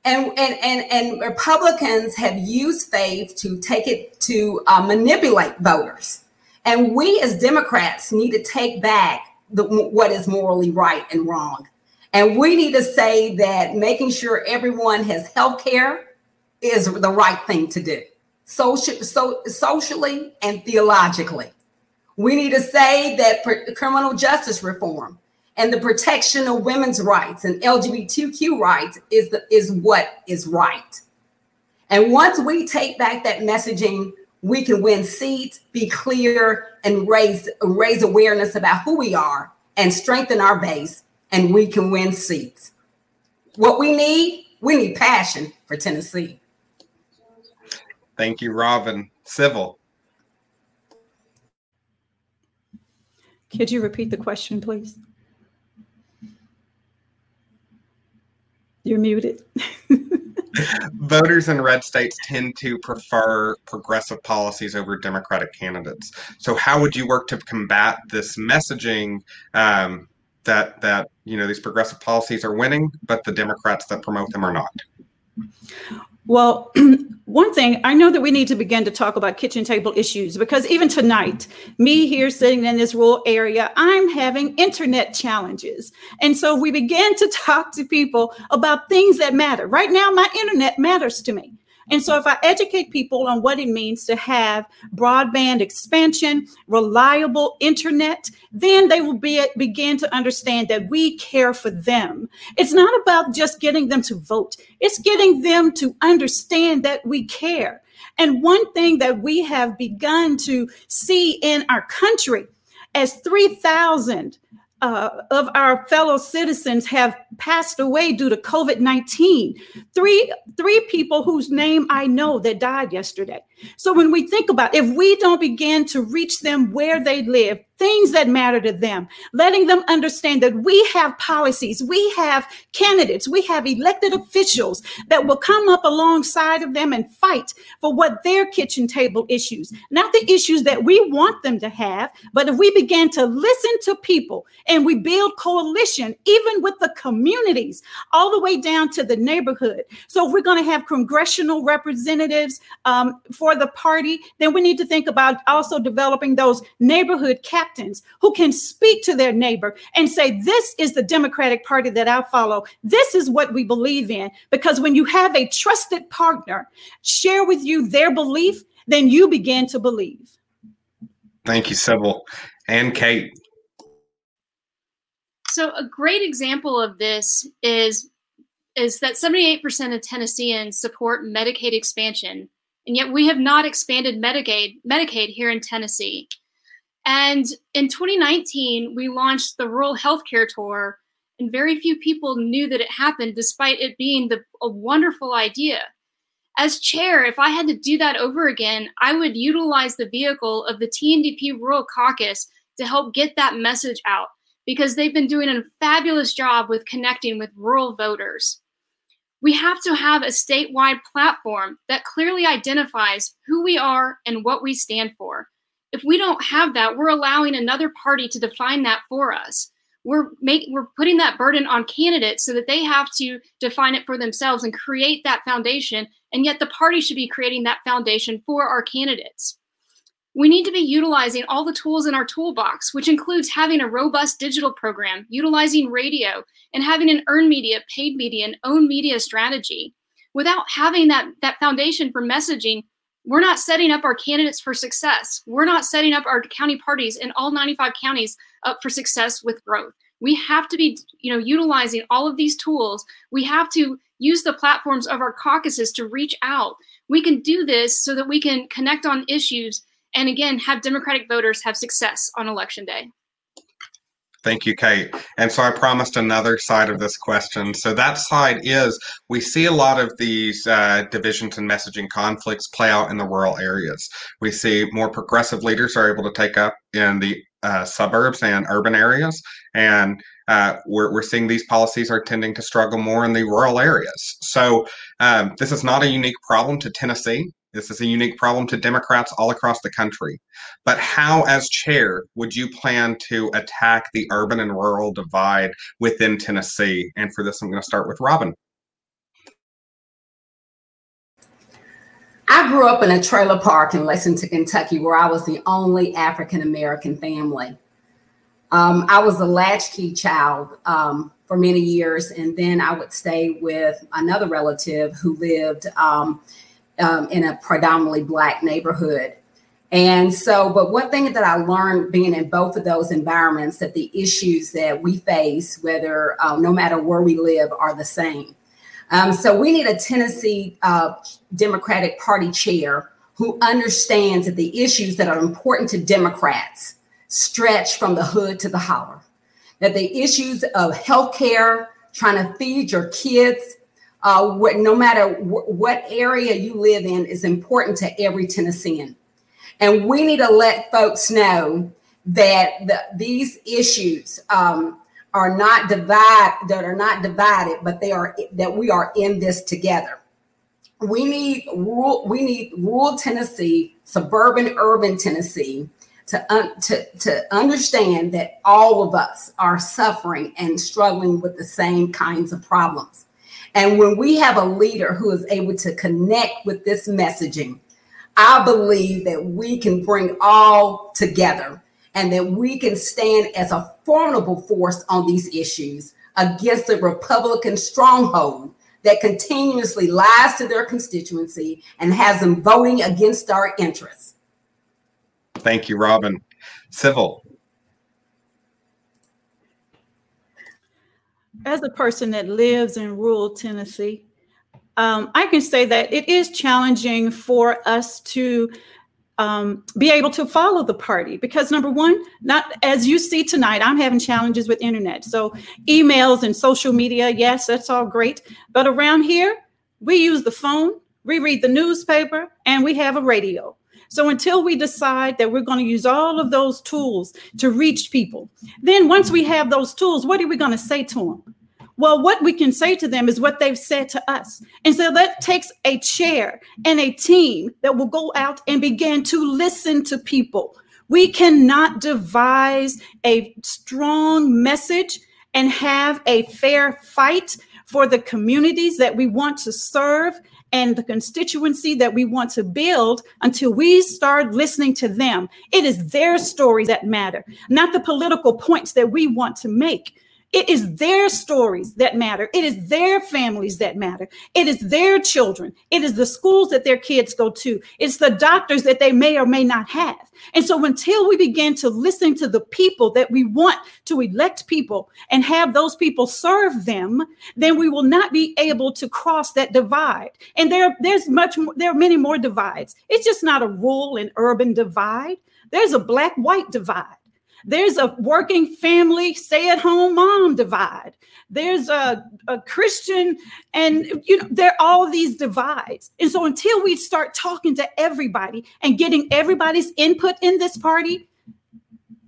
And, and, and, and Republicans have used faith to take it to uh, manipulate voters. And we as Democrats need to take back the, what is morally right and wrong. And we need to say that making sure everyone has health care is the right thing to do, social, so, socially and theologically. We need to say that criminal justice reform and the protection of women's rights and LGBTQ rights is, the, is what is right. And once we take back that messaging, we can win seats, be clear, and raise raise awareness about who we are and strengthen our base, and we can win seats. What we need, we need passion for Tennessee. Thank you, Robin. Sybil. Could you repeat the question, please? You're muted. Voters in red states tend to prefer progressive policies over Democratic candidates. So, how would you work to combat this messaging um, that that you know these progressive policies are winning, but the Democrats that promote them are not? Well, one thing I know that we need to begin to talk about kitchen table issues because even tonight, me here sitting in this rural area, I'm having internet challenges. And so we begin to talk to people about things that matter. Right now, my internet matters to me. And so, if I educate people on what it means to have broadband expansion, reliable internet, then they will be, begin to understand that we care for them. It's not about just getting them to vote, it's getting them to understand that we care. And one thing that we have begun to see in our country as 3,000 uh, of our fellow citizens have passed away due to COVID 19. Three, three people whose name I know that died yesterday. So when we think about if we don't begin to reach them where they live, things that matter to them, letting them understand that we have policies, we have candidates, we have elected officials that will come up alongside of them and fight for what their kitchen table issues, not the issues that we want them to have, but if we begin to listen to people and we build coalition, even with the communities, all the way down to the neighborhood. So if we're going to have congressional representatives um, for the party, then we need to think about also developing those neighborhood captains who can speak to their neighbor and say, This is the Democratic Party that I follow. This is what we believe in. Because when you have a trusted partner share with you their belief, then you begin to believe. Thank you, Sybil. And Kate. So a great example of this is is that 78% of Tennesseans support Medicaid expansion, and yet we have not expanded Medicaid Medicaid here in Tennessee. And in 2019, we launched the Rural Healthcare Tour, and very few people knew that it happened, despite it being the, a wonderful idea. As chair, if I had to do that over again, I would utilize the vehicle of the TNDP Rural Caucus to help get that message out because they've been doing a fabulous job with connecting with rural voters. We have to have a statewide platform that clearly identifies who we are and what we stand for if we don't have that, we're allowing another party to define that for us. We're we're putting that burden on candidates so that they have to define it for themselves and create that foundation. And yet the party should be creating that foundation for our candidates. We need to be utilizing all the tools in our toolbox, which includes having a robust digital program, utilizing radio, and having an earned media, paid media, and own media strategy. Without having that, that foundation for messaging, we're not setting up our candidates for success. We're not setting up our county parties in all 95 counties up for success with growth. We have to be, you know, utilizing all of these tools. We have to use the platforms of our caucuses to reach out. We can do this so that we can connect on issues and again have Democratic voters have success on election day. Thank you, Kate. And so I promised another side of this question. So that side is we see a lot of these uh, divisions and messaging conflicts play out in the rural areas. We see more progressive leaders are able to take up in the uh, suburbs and urban areas, and uh, we're, we're seeing these policies are tending to struggle more in the rural areas. So um, this is not a unique problem to Tennessee. This is a unique problem to Democrats all across the country. But how, as chair, would you plan to attack the urban and rural divide within Tennessee? And for this, I'm going to start with Robin. I grew up in a trailer park in Lexington, Kentucky, where I was the only African American family. Um, I was a latchkey child um, for many years, and then I would stay with another relative who lived um, um in a predominantly Black neighborhood. And so, but one thing that I learned being in both of those environments that the issues that we face, whether uh, no matter where we live, are the same. Um, so we need a Tennessee uh, Democratic Party chair who understands that the issues that are important to Democrats stretch from the hood to the holler. That the issues of healthcare, trying to feed your kids, uh, no matter wh- what area you live in, is important to every Tennessean. And we need to let folks know that the, these issues um, are not divide that are not divided, but they are that we are in this together. We need rural, we need rural Tennessee, suburban, urban Tennessee to, un, to, to understand that all of us are suffering and struggling with the same kinds of problems. And when we have a leader who is able to connect with this messaging, I believe that we can bring all together and that we can stand as a formidable force on these issues against the Republican stronghold that continuously lies to their constituency and has them voting against our interests. Thank you, Robin. Sybil. As a person that lives in rural Tennessee, um, I can say that it is challenging for us to um, be able to follow the party because number one not as you see tonight i'm having challenges with internet. So emails and social media yes that's all great. But around here we use the phone we read the newspaper and we have a radio so until we decide that we're going to use all of those tools to reach people then once we have those tools what are we going to say to them well, what we can say to them is what they've said to us. And so that takes a chair and a team that will go out and begin to listen to people. We cannot devise a strong message and have a fair fight for the communities that we want to serve and the constituency that we want to build until we start listening to them. It is their stories that matter, not the political points that we want to make. It is their stories that matter. It is their families that matter. It is their children. It is the schools that their kids go to. It's the doctors that they may or may not have. And so until we begin to listen to the people that we want to elect people and have those people serve them, then we will not be able to cross that divide. And there, there's much more, there are many more divides. It's just not a rural and urban divide. There's a black white divide. There's a working family, stay at home mom divide. There's a, a Christian, and you know, there are all these divides. And so until we start talking to everybody and getting everybody's input in this party,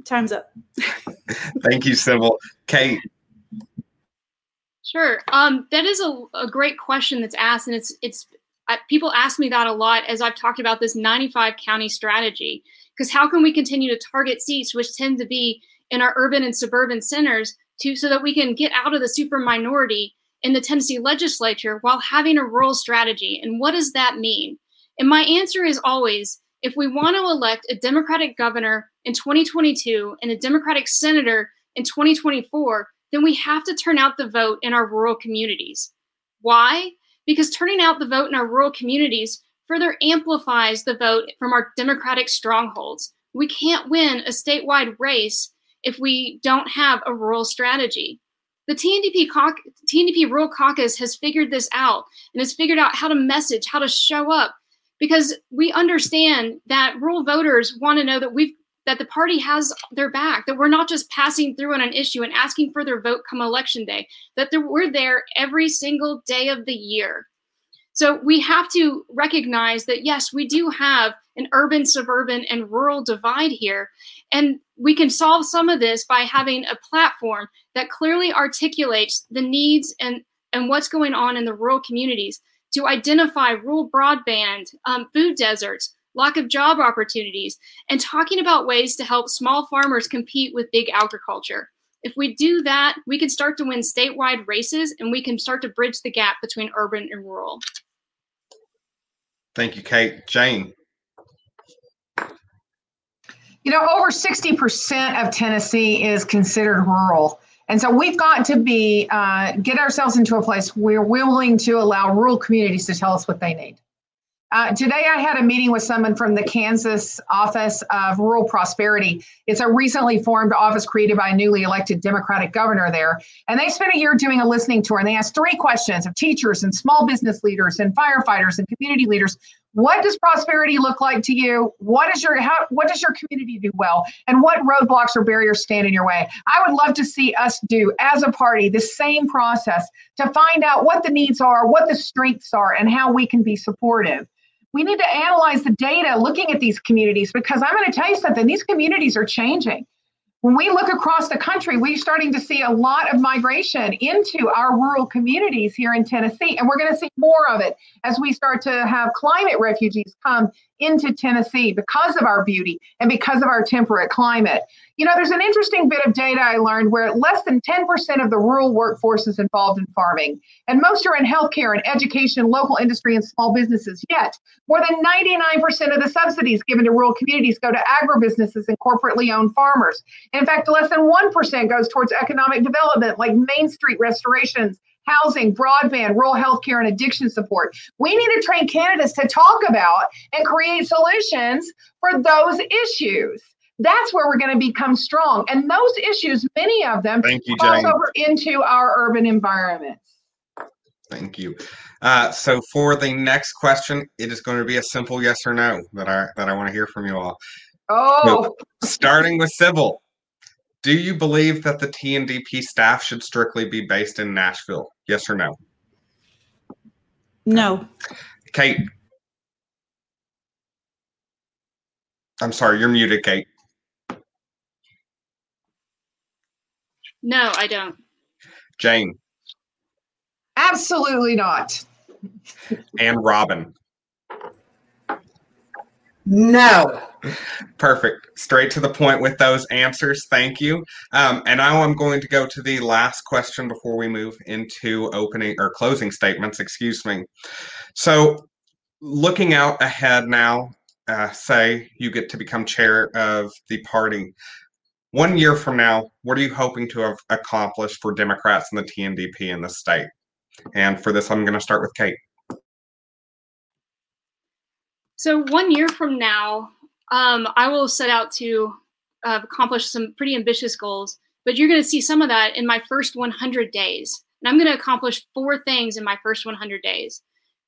time's up. Thank you, Sybil. Kate. Sure. Um, that is a, a great question that's asked, and it's it's I, people ask me that a lot as I've talked about this 95 county strategy. Because how can we continue to target seats, which tend to be in our urban and suburban centers, to so that we can get out of the super minority in the Tennessee legislature while having a rural strategy? And what does that mean? And my answer is always if we want to elect a Democratic governor in 2022 and a Democratic senator in 2024, then we have to turn out the vote in our rural communities. Why? Because turning out the vote in our rural communities further amplifies the vote from our Democratic strongholds. We can't win a statewide race if we don't have a rural strategy. The TNDP, cauc- TNDP Rural Caucus has figured this out and has figured out how to message, how to show up, because we understand that rural voters want to know that we've that the party has their back, that we're not just passing through on an issue and asking for their vote come election day, that we're there every single day of the year. So we have to recognize that, yes, we do have an urban, suburban, and rural divide here. And we can solve some of this by having a platform that clearly articulates the needs and, and what's going on in the rural communities to identify rural broadband, um, food deserts, lack of job opportunities, and talking about ways to help small farmers compete with big agriculture. If we do that, we can start to win statewide races and we can start to bridge the gap between urban and rural. Thank you, Kate. Jane. You know, over 60% of Tennessee is considered rural. And so we've got to be, uh, get ourselves into a place where we're willing to allow rural communities to tell us what they need. Uh, today, I had a meeting with someone from the Kansas Office of Rural Prosperity. It's a recently formed office created by a newly elected Democratic governor there. And they spent a year doing a listening tour and they asked three questions of teachers and small business leaders and firefighters and community leaders. What does prosperity look like to you? What is your how, what does your community do well? And what roadblocks or barriers stand in your way? I would love to see us do as a party the same process to find out what the needs are, what the strengths are, and how we can be supportive we need to analyze the data looking at these communities because I'm going to tell you something, these communities are changing. When we look across the country, we're starting to see a lot of migration into our rural communities here in Tennessee, and we're going to see more of it as we start to have climate refugees come into Tennessee because of our beauty and because of our temperate climate. You know, there's an interesting bit of data I learned where less than 10% of the rural workforce is involved in farming, and most are in healthcare and education, local industry, and small businesses. Yet, more than 99% of the subsidies given to rural communities go to agribusinesses and corporately owned farmers. In fact, less than 1% goes towards economic development like Main Street restorations housing, broadband, rural healthcare, and addiction support. We need to train candidates to talk about and create solutions for those issues that's where we're going to become strong. And those issues, many of them, Thank you, cross over into our urban environments. Thank you. Uh, so for the next question, it is going to be a simple yes or no that I that I want to hear from you all. Oh, Starting with Sybil, do you believe that the TNDP staff should strictly be based in Nashville? Yes or no? No. Kate. I'm sorry, you're muted, Kate. No, I don't. Jane absolutely not. and Robin. No. Perfect. Straight to the point with those answers. Thank you. Um, and now I'm going to go to the last question before we move into opening or closing statements. Excuse me. So, looking out ahead now, uh, say you get to become chair of the party. One year from now, what are you hoping to have accomplished for Democrats and the TNDP in the state? And for this, I'm going to start with Kate. So one year from now, um, I will set out to uh, accomplish some pretty ambitious goals. But you're going to see some of that in my first 100 days. And I'm going to accomplish four things in my first 100 days.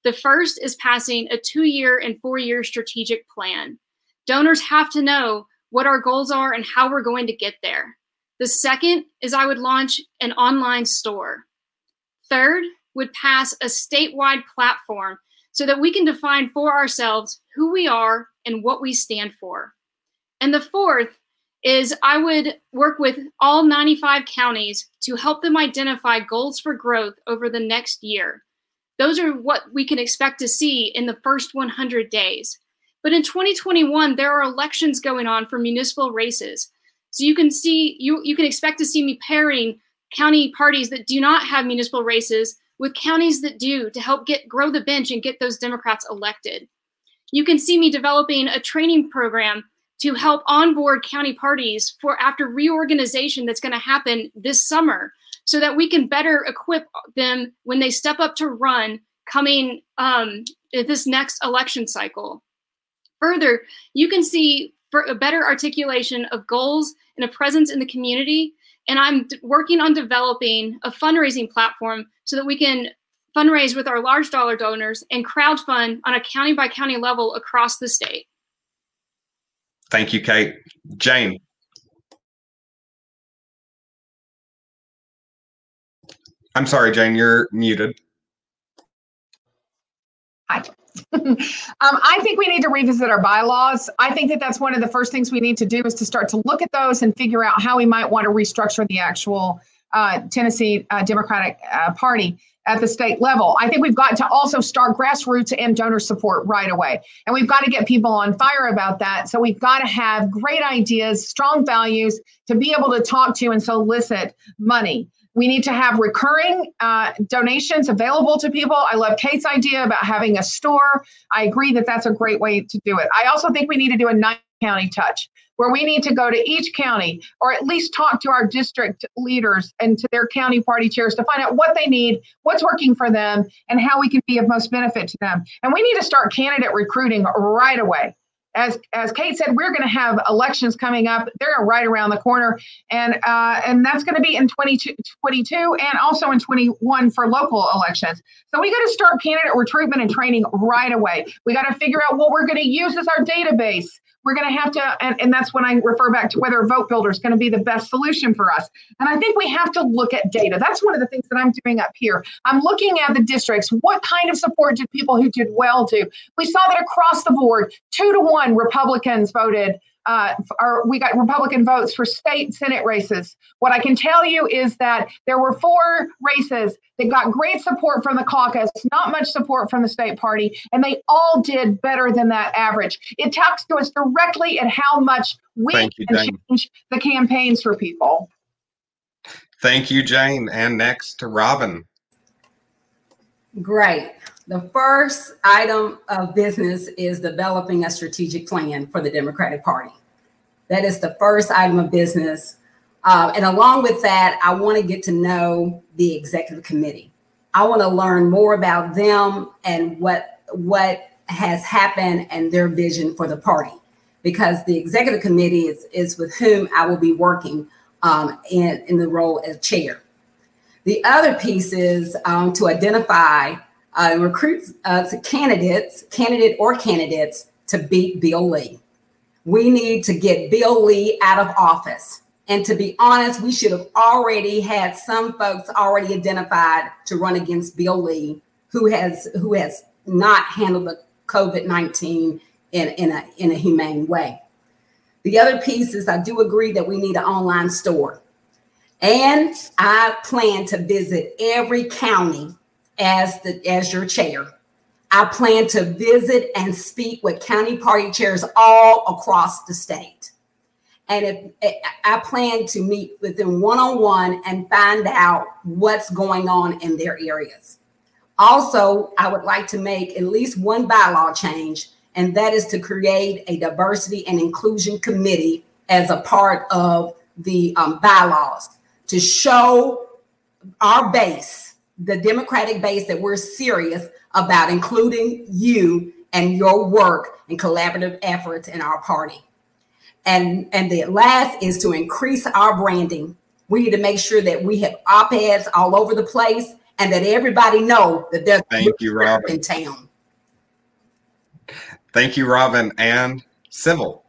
The first is passing a two year and four year strategic plan. Donors have to know what our goals are and how we're going to get there. The second is I would launch an online store. Third would pass a statewide platform so that we can define for ourselves who we are and what we stand for. And the fourth is I would work with all 95 counties to help them identify goals for growth over the next year. Those are what we can expect to see in the first 100 days. But in 2021, there are elections going on for municipal races. So you can see you you can expect to see me pairing county parties that do not have municipal races with counties that do to help get grow the bench and get those Democrats elected. You can see me developing a training program to help onboard county parties for after reorganization that's going to happen this summer so that we can better equip them when they step up to run coming um, this next election cycle. Further, you can see for a better articulation of goals and a presence in the community. And I'm d- working on developing a fundraising platform so that we can fundraise with our large dollar donors and crowdfund on a county by county level across the state. Thank you, Kate. Jane. I'm sorry, Jane, you're muted. Hi. Um, I think we need to revisit our bylaws. I think that that's one of the first things we need to do is to start to look at those and figure out how we might want to restructure the actual uh, Tennessee uh, Democratic uh, Party at the state level. I think we've got to also start grassroots and donor support right away. And we've got to get people on fire about that. So we've got to have great ideas, strong values to be able to talk to and solicit money. We need to have recurring uh, donations available to people. I love Kate's idea about having a store. I agree that that's a great way to do it. I also think we need to do a nine county touch where we need to go to each county or at least talk to our district leaders and to their county party chairs to find out what they need, what's working for them, and how we can be of most benefit to them. And we need to start candidate recruiting right away as as Kate said, we're going to have elections coming up. They're right around the corner, and uh, and that's going to be in 2022 and also in 21 for local elections. So we got to start candidate recruitment and training right away. We got to figure out what we're going to use as our database we're going to have to, and, and that's when I refer back to whether vote builder is going to be the best solution for us. And I think we have to look at data. That's one of the things that I'm doing up here. I'm looking at the districts. What kind of support did people who did well do? We saw that across the board, two to one Republicans voted uh, or we got Republican votes for state Senate races. What I can tell you is that there were four races that got great support from the caucus, not much support from the state party, and they all did better than that average. It talks to us directly at how much we Thank you, can Jane. change the campaigns for people. Thank you, Jane. And next to Robin. Great. The first item of business is developing a strategic plan for the Democratic Party. That is the first item of business. Uh, and along with that, I want to get to know the executive committee. I want to learn more about them and what what has happened and their vision for the party, because the executive committee is, is with whom I will be working um, in, in the role as chair. The other piece is um, to identify uh, and recruit uh, candidates, candidate or candidates to beat Bill Lee. We need to get Bill Lee out of office. And to be honest, we should have already had some folks already identified to run against Bill Lee, who has who has not handled the COVID nineteen in in a in a humane way. The other piece is I do agree that we need an online store. And I plan to visit every county as the as your chair. I plan to visit and speak with county party chairs all across the state. And if, I plan to meet with them one on one and find out what's going on in their areas. Also, I would like to make at least one bylaw change, and that is to create a diversity and inclusion committee as a part of the um, bylaws to show our base, the Democratic base, that we're serious about including you and your work and collaborative efforts in our party. And, and the last is to increase our branding. We need to make sure that we have op-eds all over the place and that everybody know that there's Thank you, Robin. in town. Thank you, Robin. And Sybil.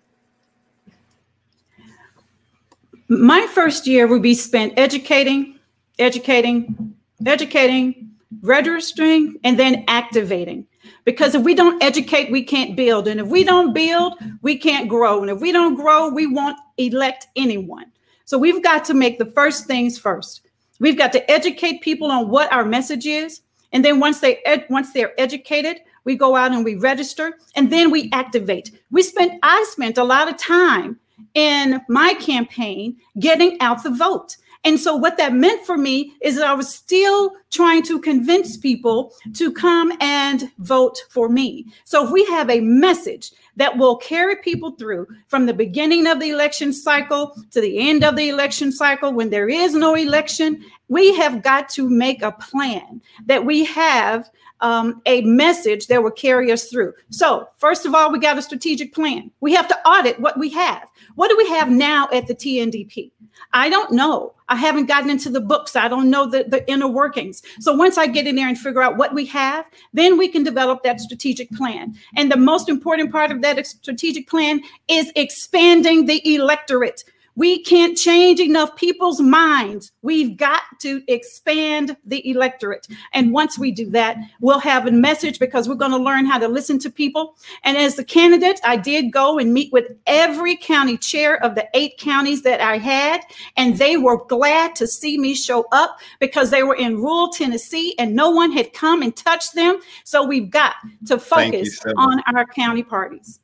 My first year will be spent educating, educating, educating, registering, and then activating. Because if we don't educate, we can't build. And if we don't build, we can't grow. And if we don't grow, we won't elect anyone. So we've got to make the first things first. We've got to educate people on what our message is. And then once they ed- once they're educated, we go out and we register and then we activate. We spent I spent a lot of time in my campaign getting out the vote. And so, what that meant for me is that I was still trying to convince people to come and vote for me. So, if we have a message that will carry people through from the beginning of the election cycle to the end of the election cycle, when there is no election, we have got to make a plan that we have um, a message that will carry us through. So, first of all, we got a strategic plan. We have to audit what we have. What do we have now at the TNDP? I don't know. I haven't gotten into the books. I don't know the, the inner workings. So once I get in there and figure out what we have, then we can develop that strategic plan. And the most important part of that strategic plan is expanding the electorate. We can't change enough people's minds. We've got to expand the electorate. And once we do that, we'll have a message because we're going to learn how to listen to people. And as the candidate, I did go and meet with every county chair of the eight counties that I had, and they were glad to see me show up because they were in rural Tennessee and no one had come and touched them. So we've got to focus on our county parties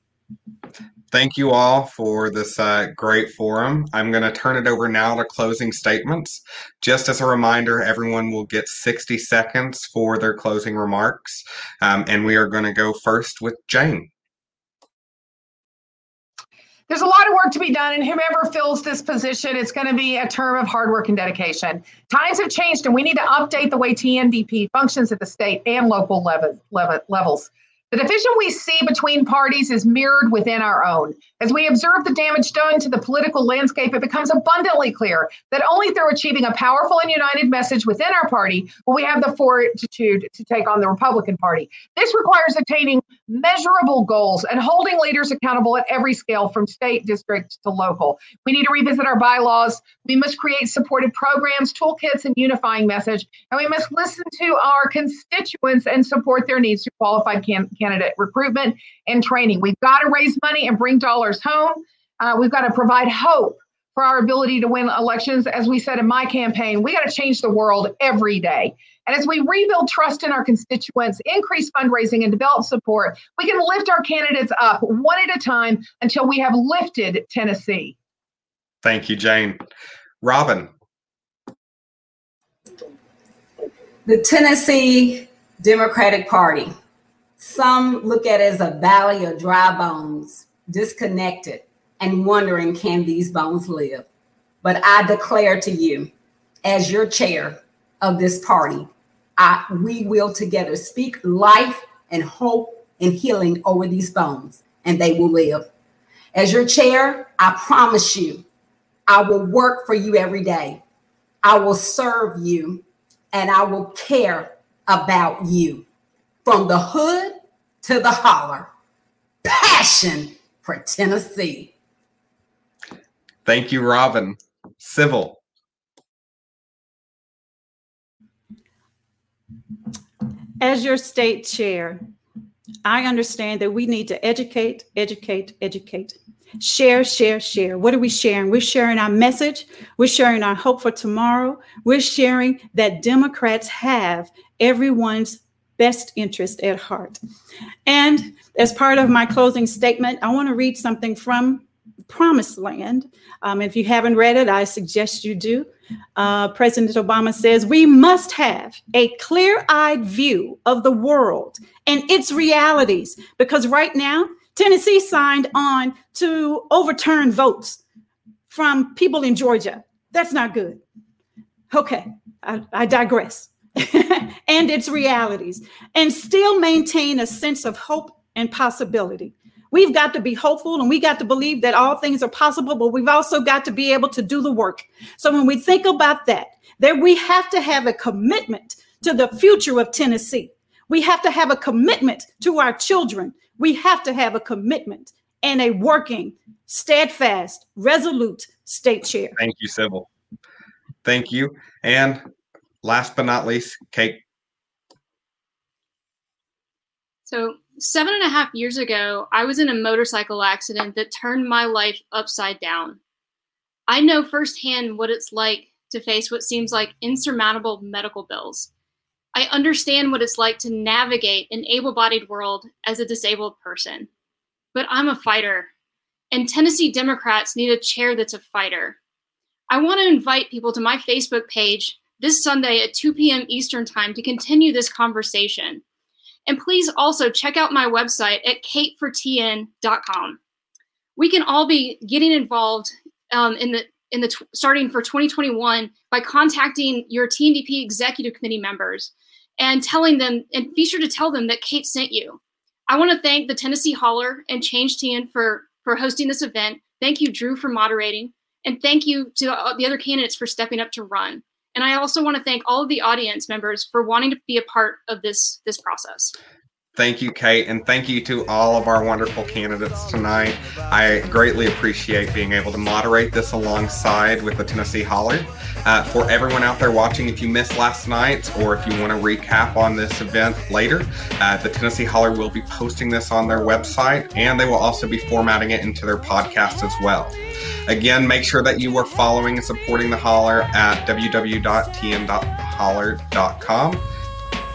thank you all for this uh, great forum. I'm going to turn it over now to closing statements. Just as a reminder, everyone will get 60 seconds for their closing remarks. Um, and we are going to go first with Jane. There's a lot of work to be done, and whomever fills this position, it's going to be a term of hard work and dedication. Times have changed, and we need to update the way TNDP functions at the state and local level, level, levels. The division we see between parties is mirrored within our own. As we observe the damage done to the political landscape, it becomes abundantly clear that only through achieving a powerful and united message within our party will we have the fortitude to take on the Republican Party. This requires attaining measurable goals and holding leaders accountable at every scale from state, district to local. We need to revisit our bylaws. We must create supportive programs, toolkits, and unifying message. And we must listen to our constituents and support their needs through qualified can- candidate recruitment and training. We've got to raise money and bring dollars home. Uh, we've got to provide hope for our ability to win elections. As we said in my campaign, we got to change the world every day. And as we rebuild trust in our constituents, increase fundraising, and develop support, we can lift our candidates up one at a time until we have lifted Tennessee. Thank you, Jane. Robin. The Tennessee Democratic Party some look at it as a valley of dry bones, disconnected, and wondering can these bones live? But I declare to you, as your chair of this party, I, we will together speak life and hope and healing over these bones, and they will live. As your chair, I promise you, I will work for you every day. I will serve you, and I will care about you from the hood to the holler. Passion for Tennessee. Thank you, Robin. Sybil. As your state chair, I understand that we need to educate, educate, educate. Share, share, share. What are we sharing? We're sharing our message. We're sharing our hope for tomorrow. We're sharing that Democrats have everyone's best interest at heart. And as part of my closing statement, I want to read something from Promised Land. Um, if you haven't read it, I suggest you do. Uh, President Obama says, We must have a clear eyed view of the world and its realities because right now, Tennessee signed on to overturn votes from people in Georgia. That's not good. Okay, I, I digress. and its realities and still maintain a sense of hope and possibility. We've got to be hopeful and we got to believe that all things are possible, but we've also got to be able to do the work. So when we think about that, that we have to have a commitment to the future of Tennessee. We have to have a commitment to our children. We have to have a commitment and a working, steadfast, resolute state chair. Thank you, Sybil. Thank you. And last but not least, Kate. So, seven and a half years ago, I was in a motorcycle accident that turned my life upside down. I know firsthand what it's like to face what seems like insurmountable medical bills. I understand what it's like to navigate an able bodied world as a disabled person. But I'm a fighter, and Tennessee Democrats need a chair that's a fighter. I want to invite people to my Facebook page this Sunday at 2 p.m. Eastern Time to continue this conversation. And please also check out my website at katefortn.com. We can all be getting involved um, in the in the t- starting for 2021 by contacting your TNDP executive committee members and telling them, and be sure to tell them that Kate sent you. I want to thank the Tennessee Holler and Change TN for for hosting this event. Thank you, Drew, for moderating, and thank you to the other candidates for stepping up to run. And I also want to thank all of the audience members for wanting to be a part of this this process. Thank you, Kate, and thank you to all of our wonderful candidates tonight. I greatly appreciate being able to moderate this alongside with the Tennessee Holler. Uh, for everyone out there watching, if you missed last night or if you want to recap on this event later, uh, the Tennessee Holler will be posting this on their website and they will also be formatting it into their podcast as well. Again, make sure that you are following and supporting the Holler at www.tn.holler.com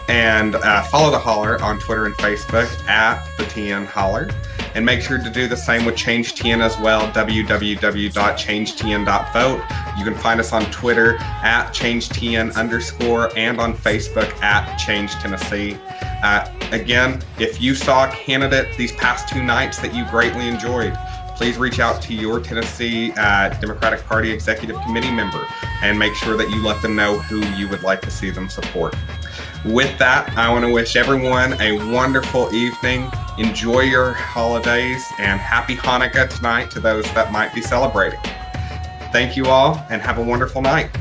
and uh, follow the Holler on Twitter and Facebook at the TN Holler. And make sure to do the same with Change TN as well, www.changetn.vote. You can find us on Twitter at ChangeTN underscore and on Facebook at Change Tennessee. Uh, again, if you saw a candidate these past two nights that you greatly enjoyed, please reach out to your Tennessee uh, Democratic Party Executive Committee member and make sure that you let them know who you would like to see them support. With that, I want to wish everyone a wonderful evening. Enjoy your holidays and happy Hanukkah tonight to those that might be celebrating. Thank you all and have a wonderful night.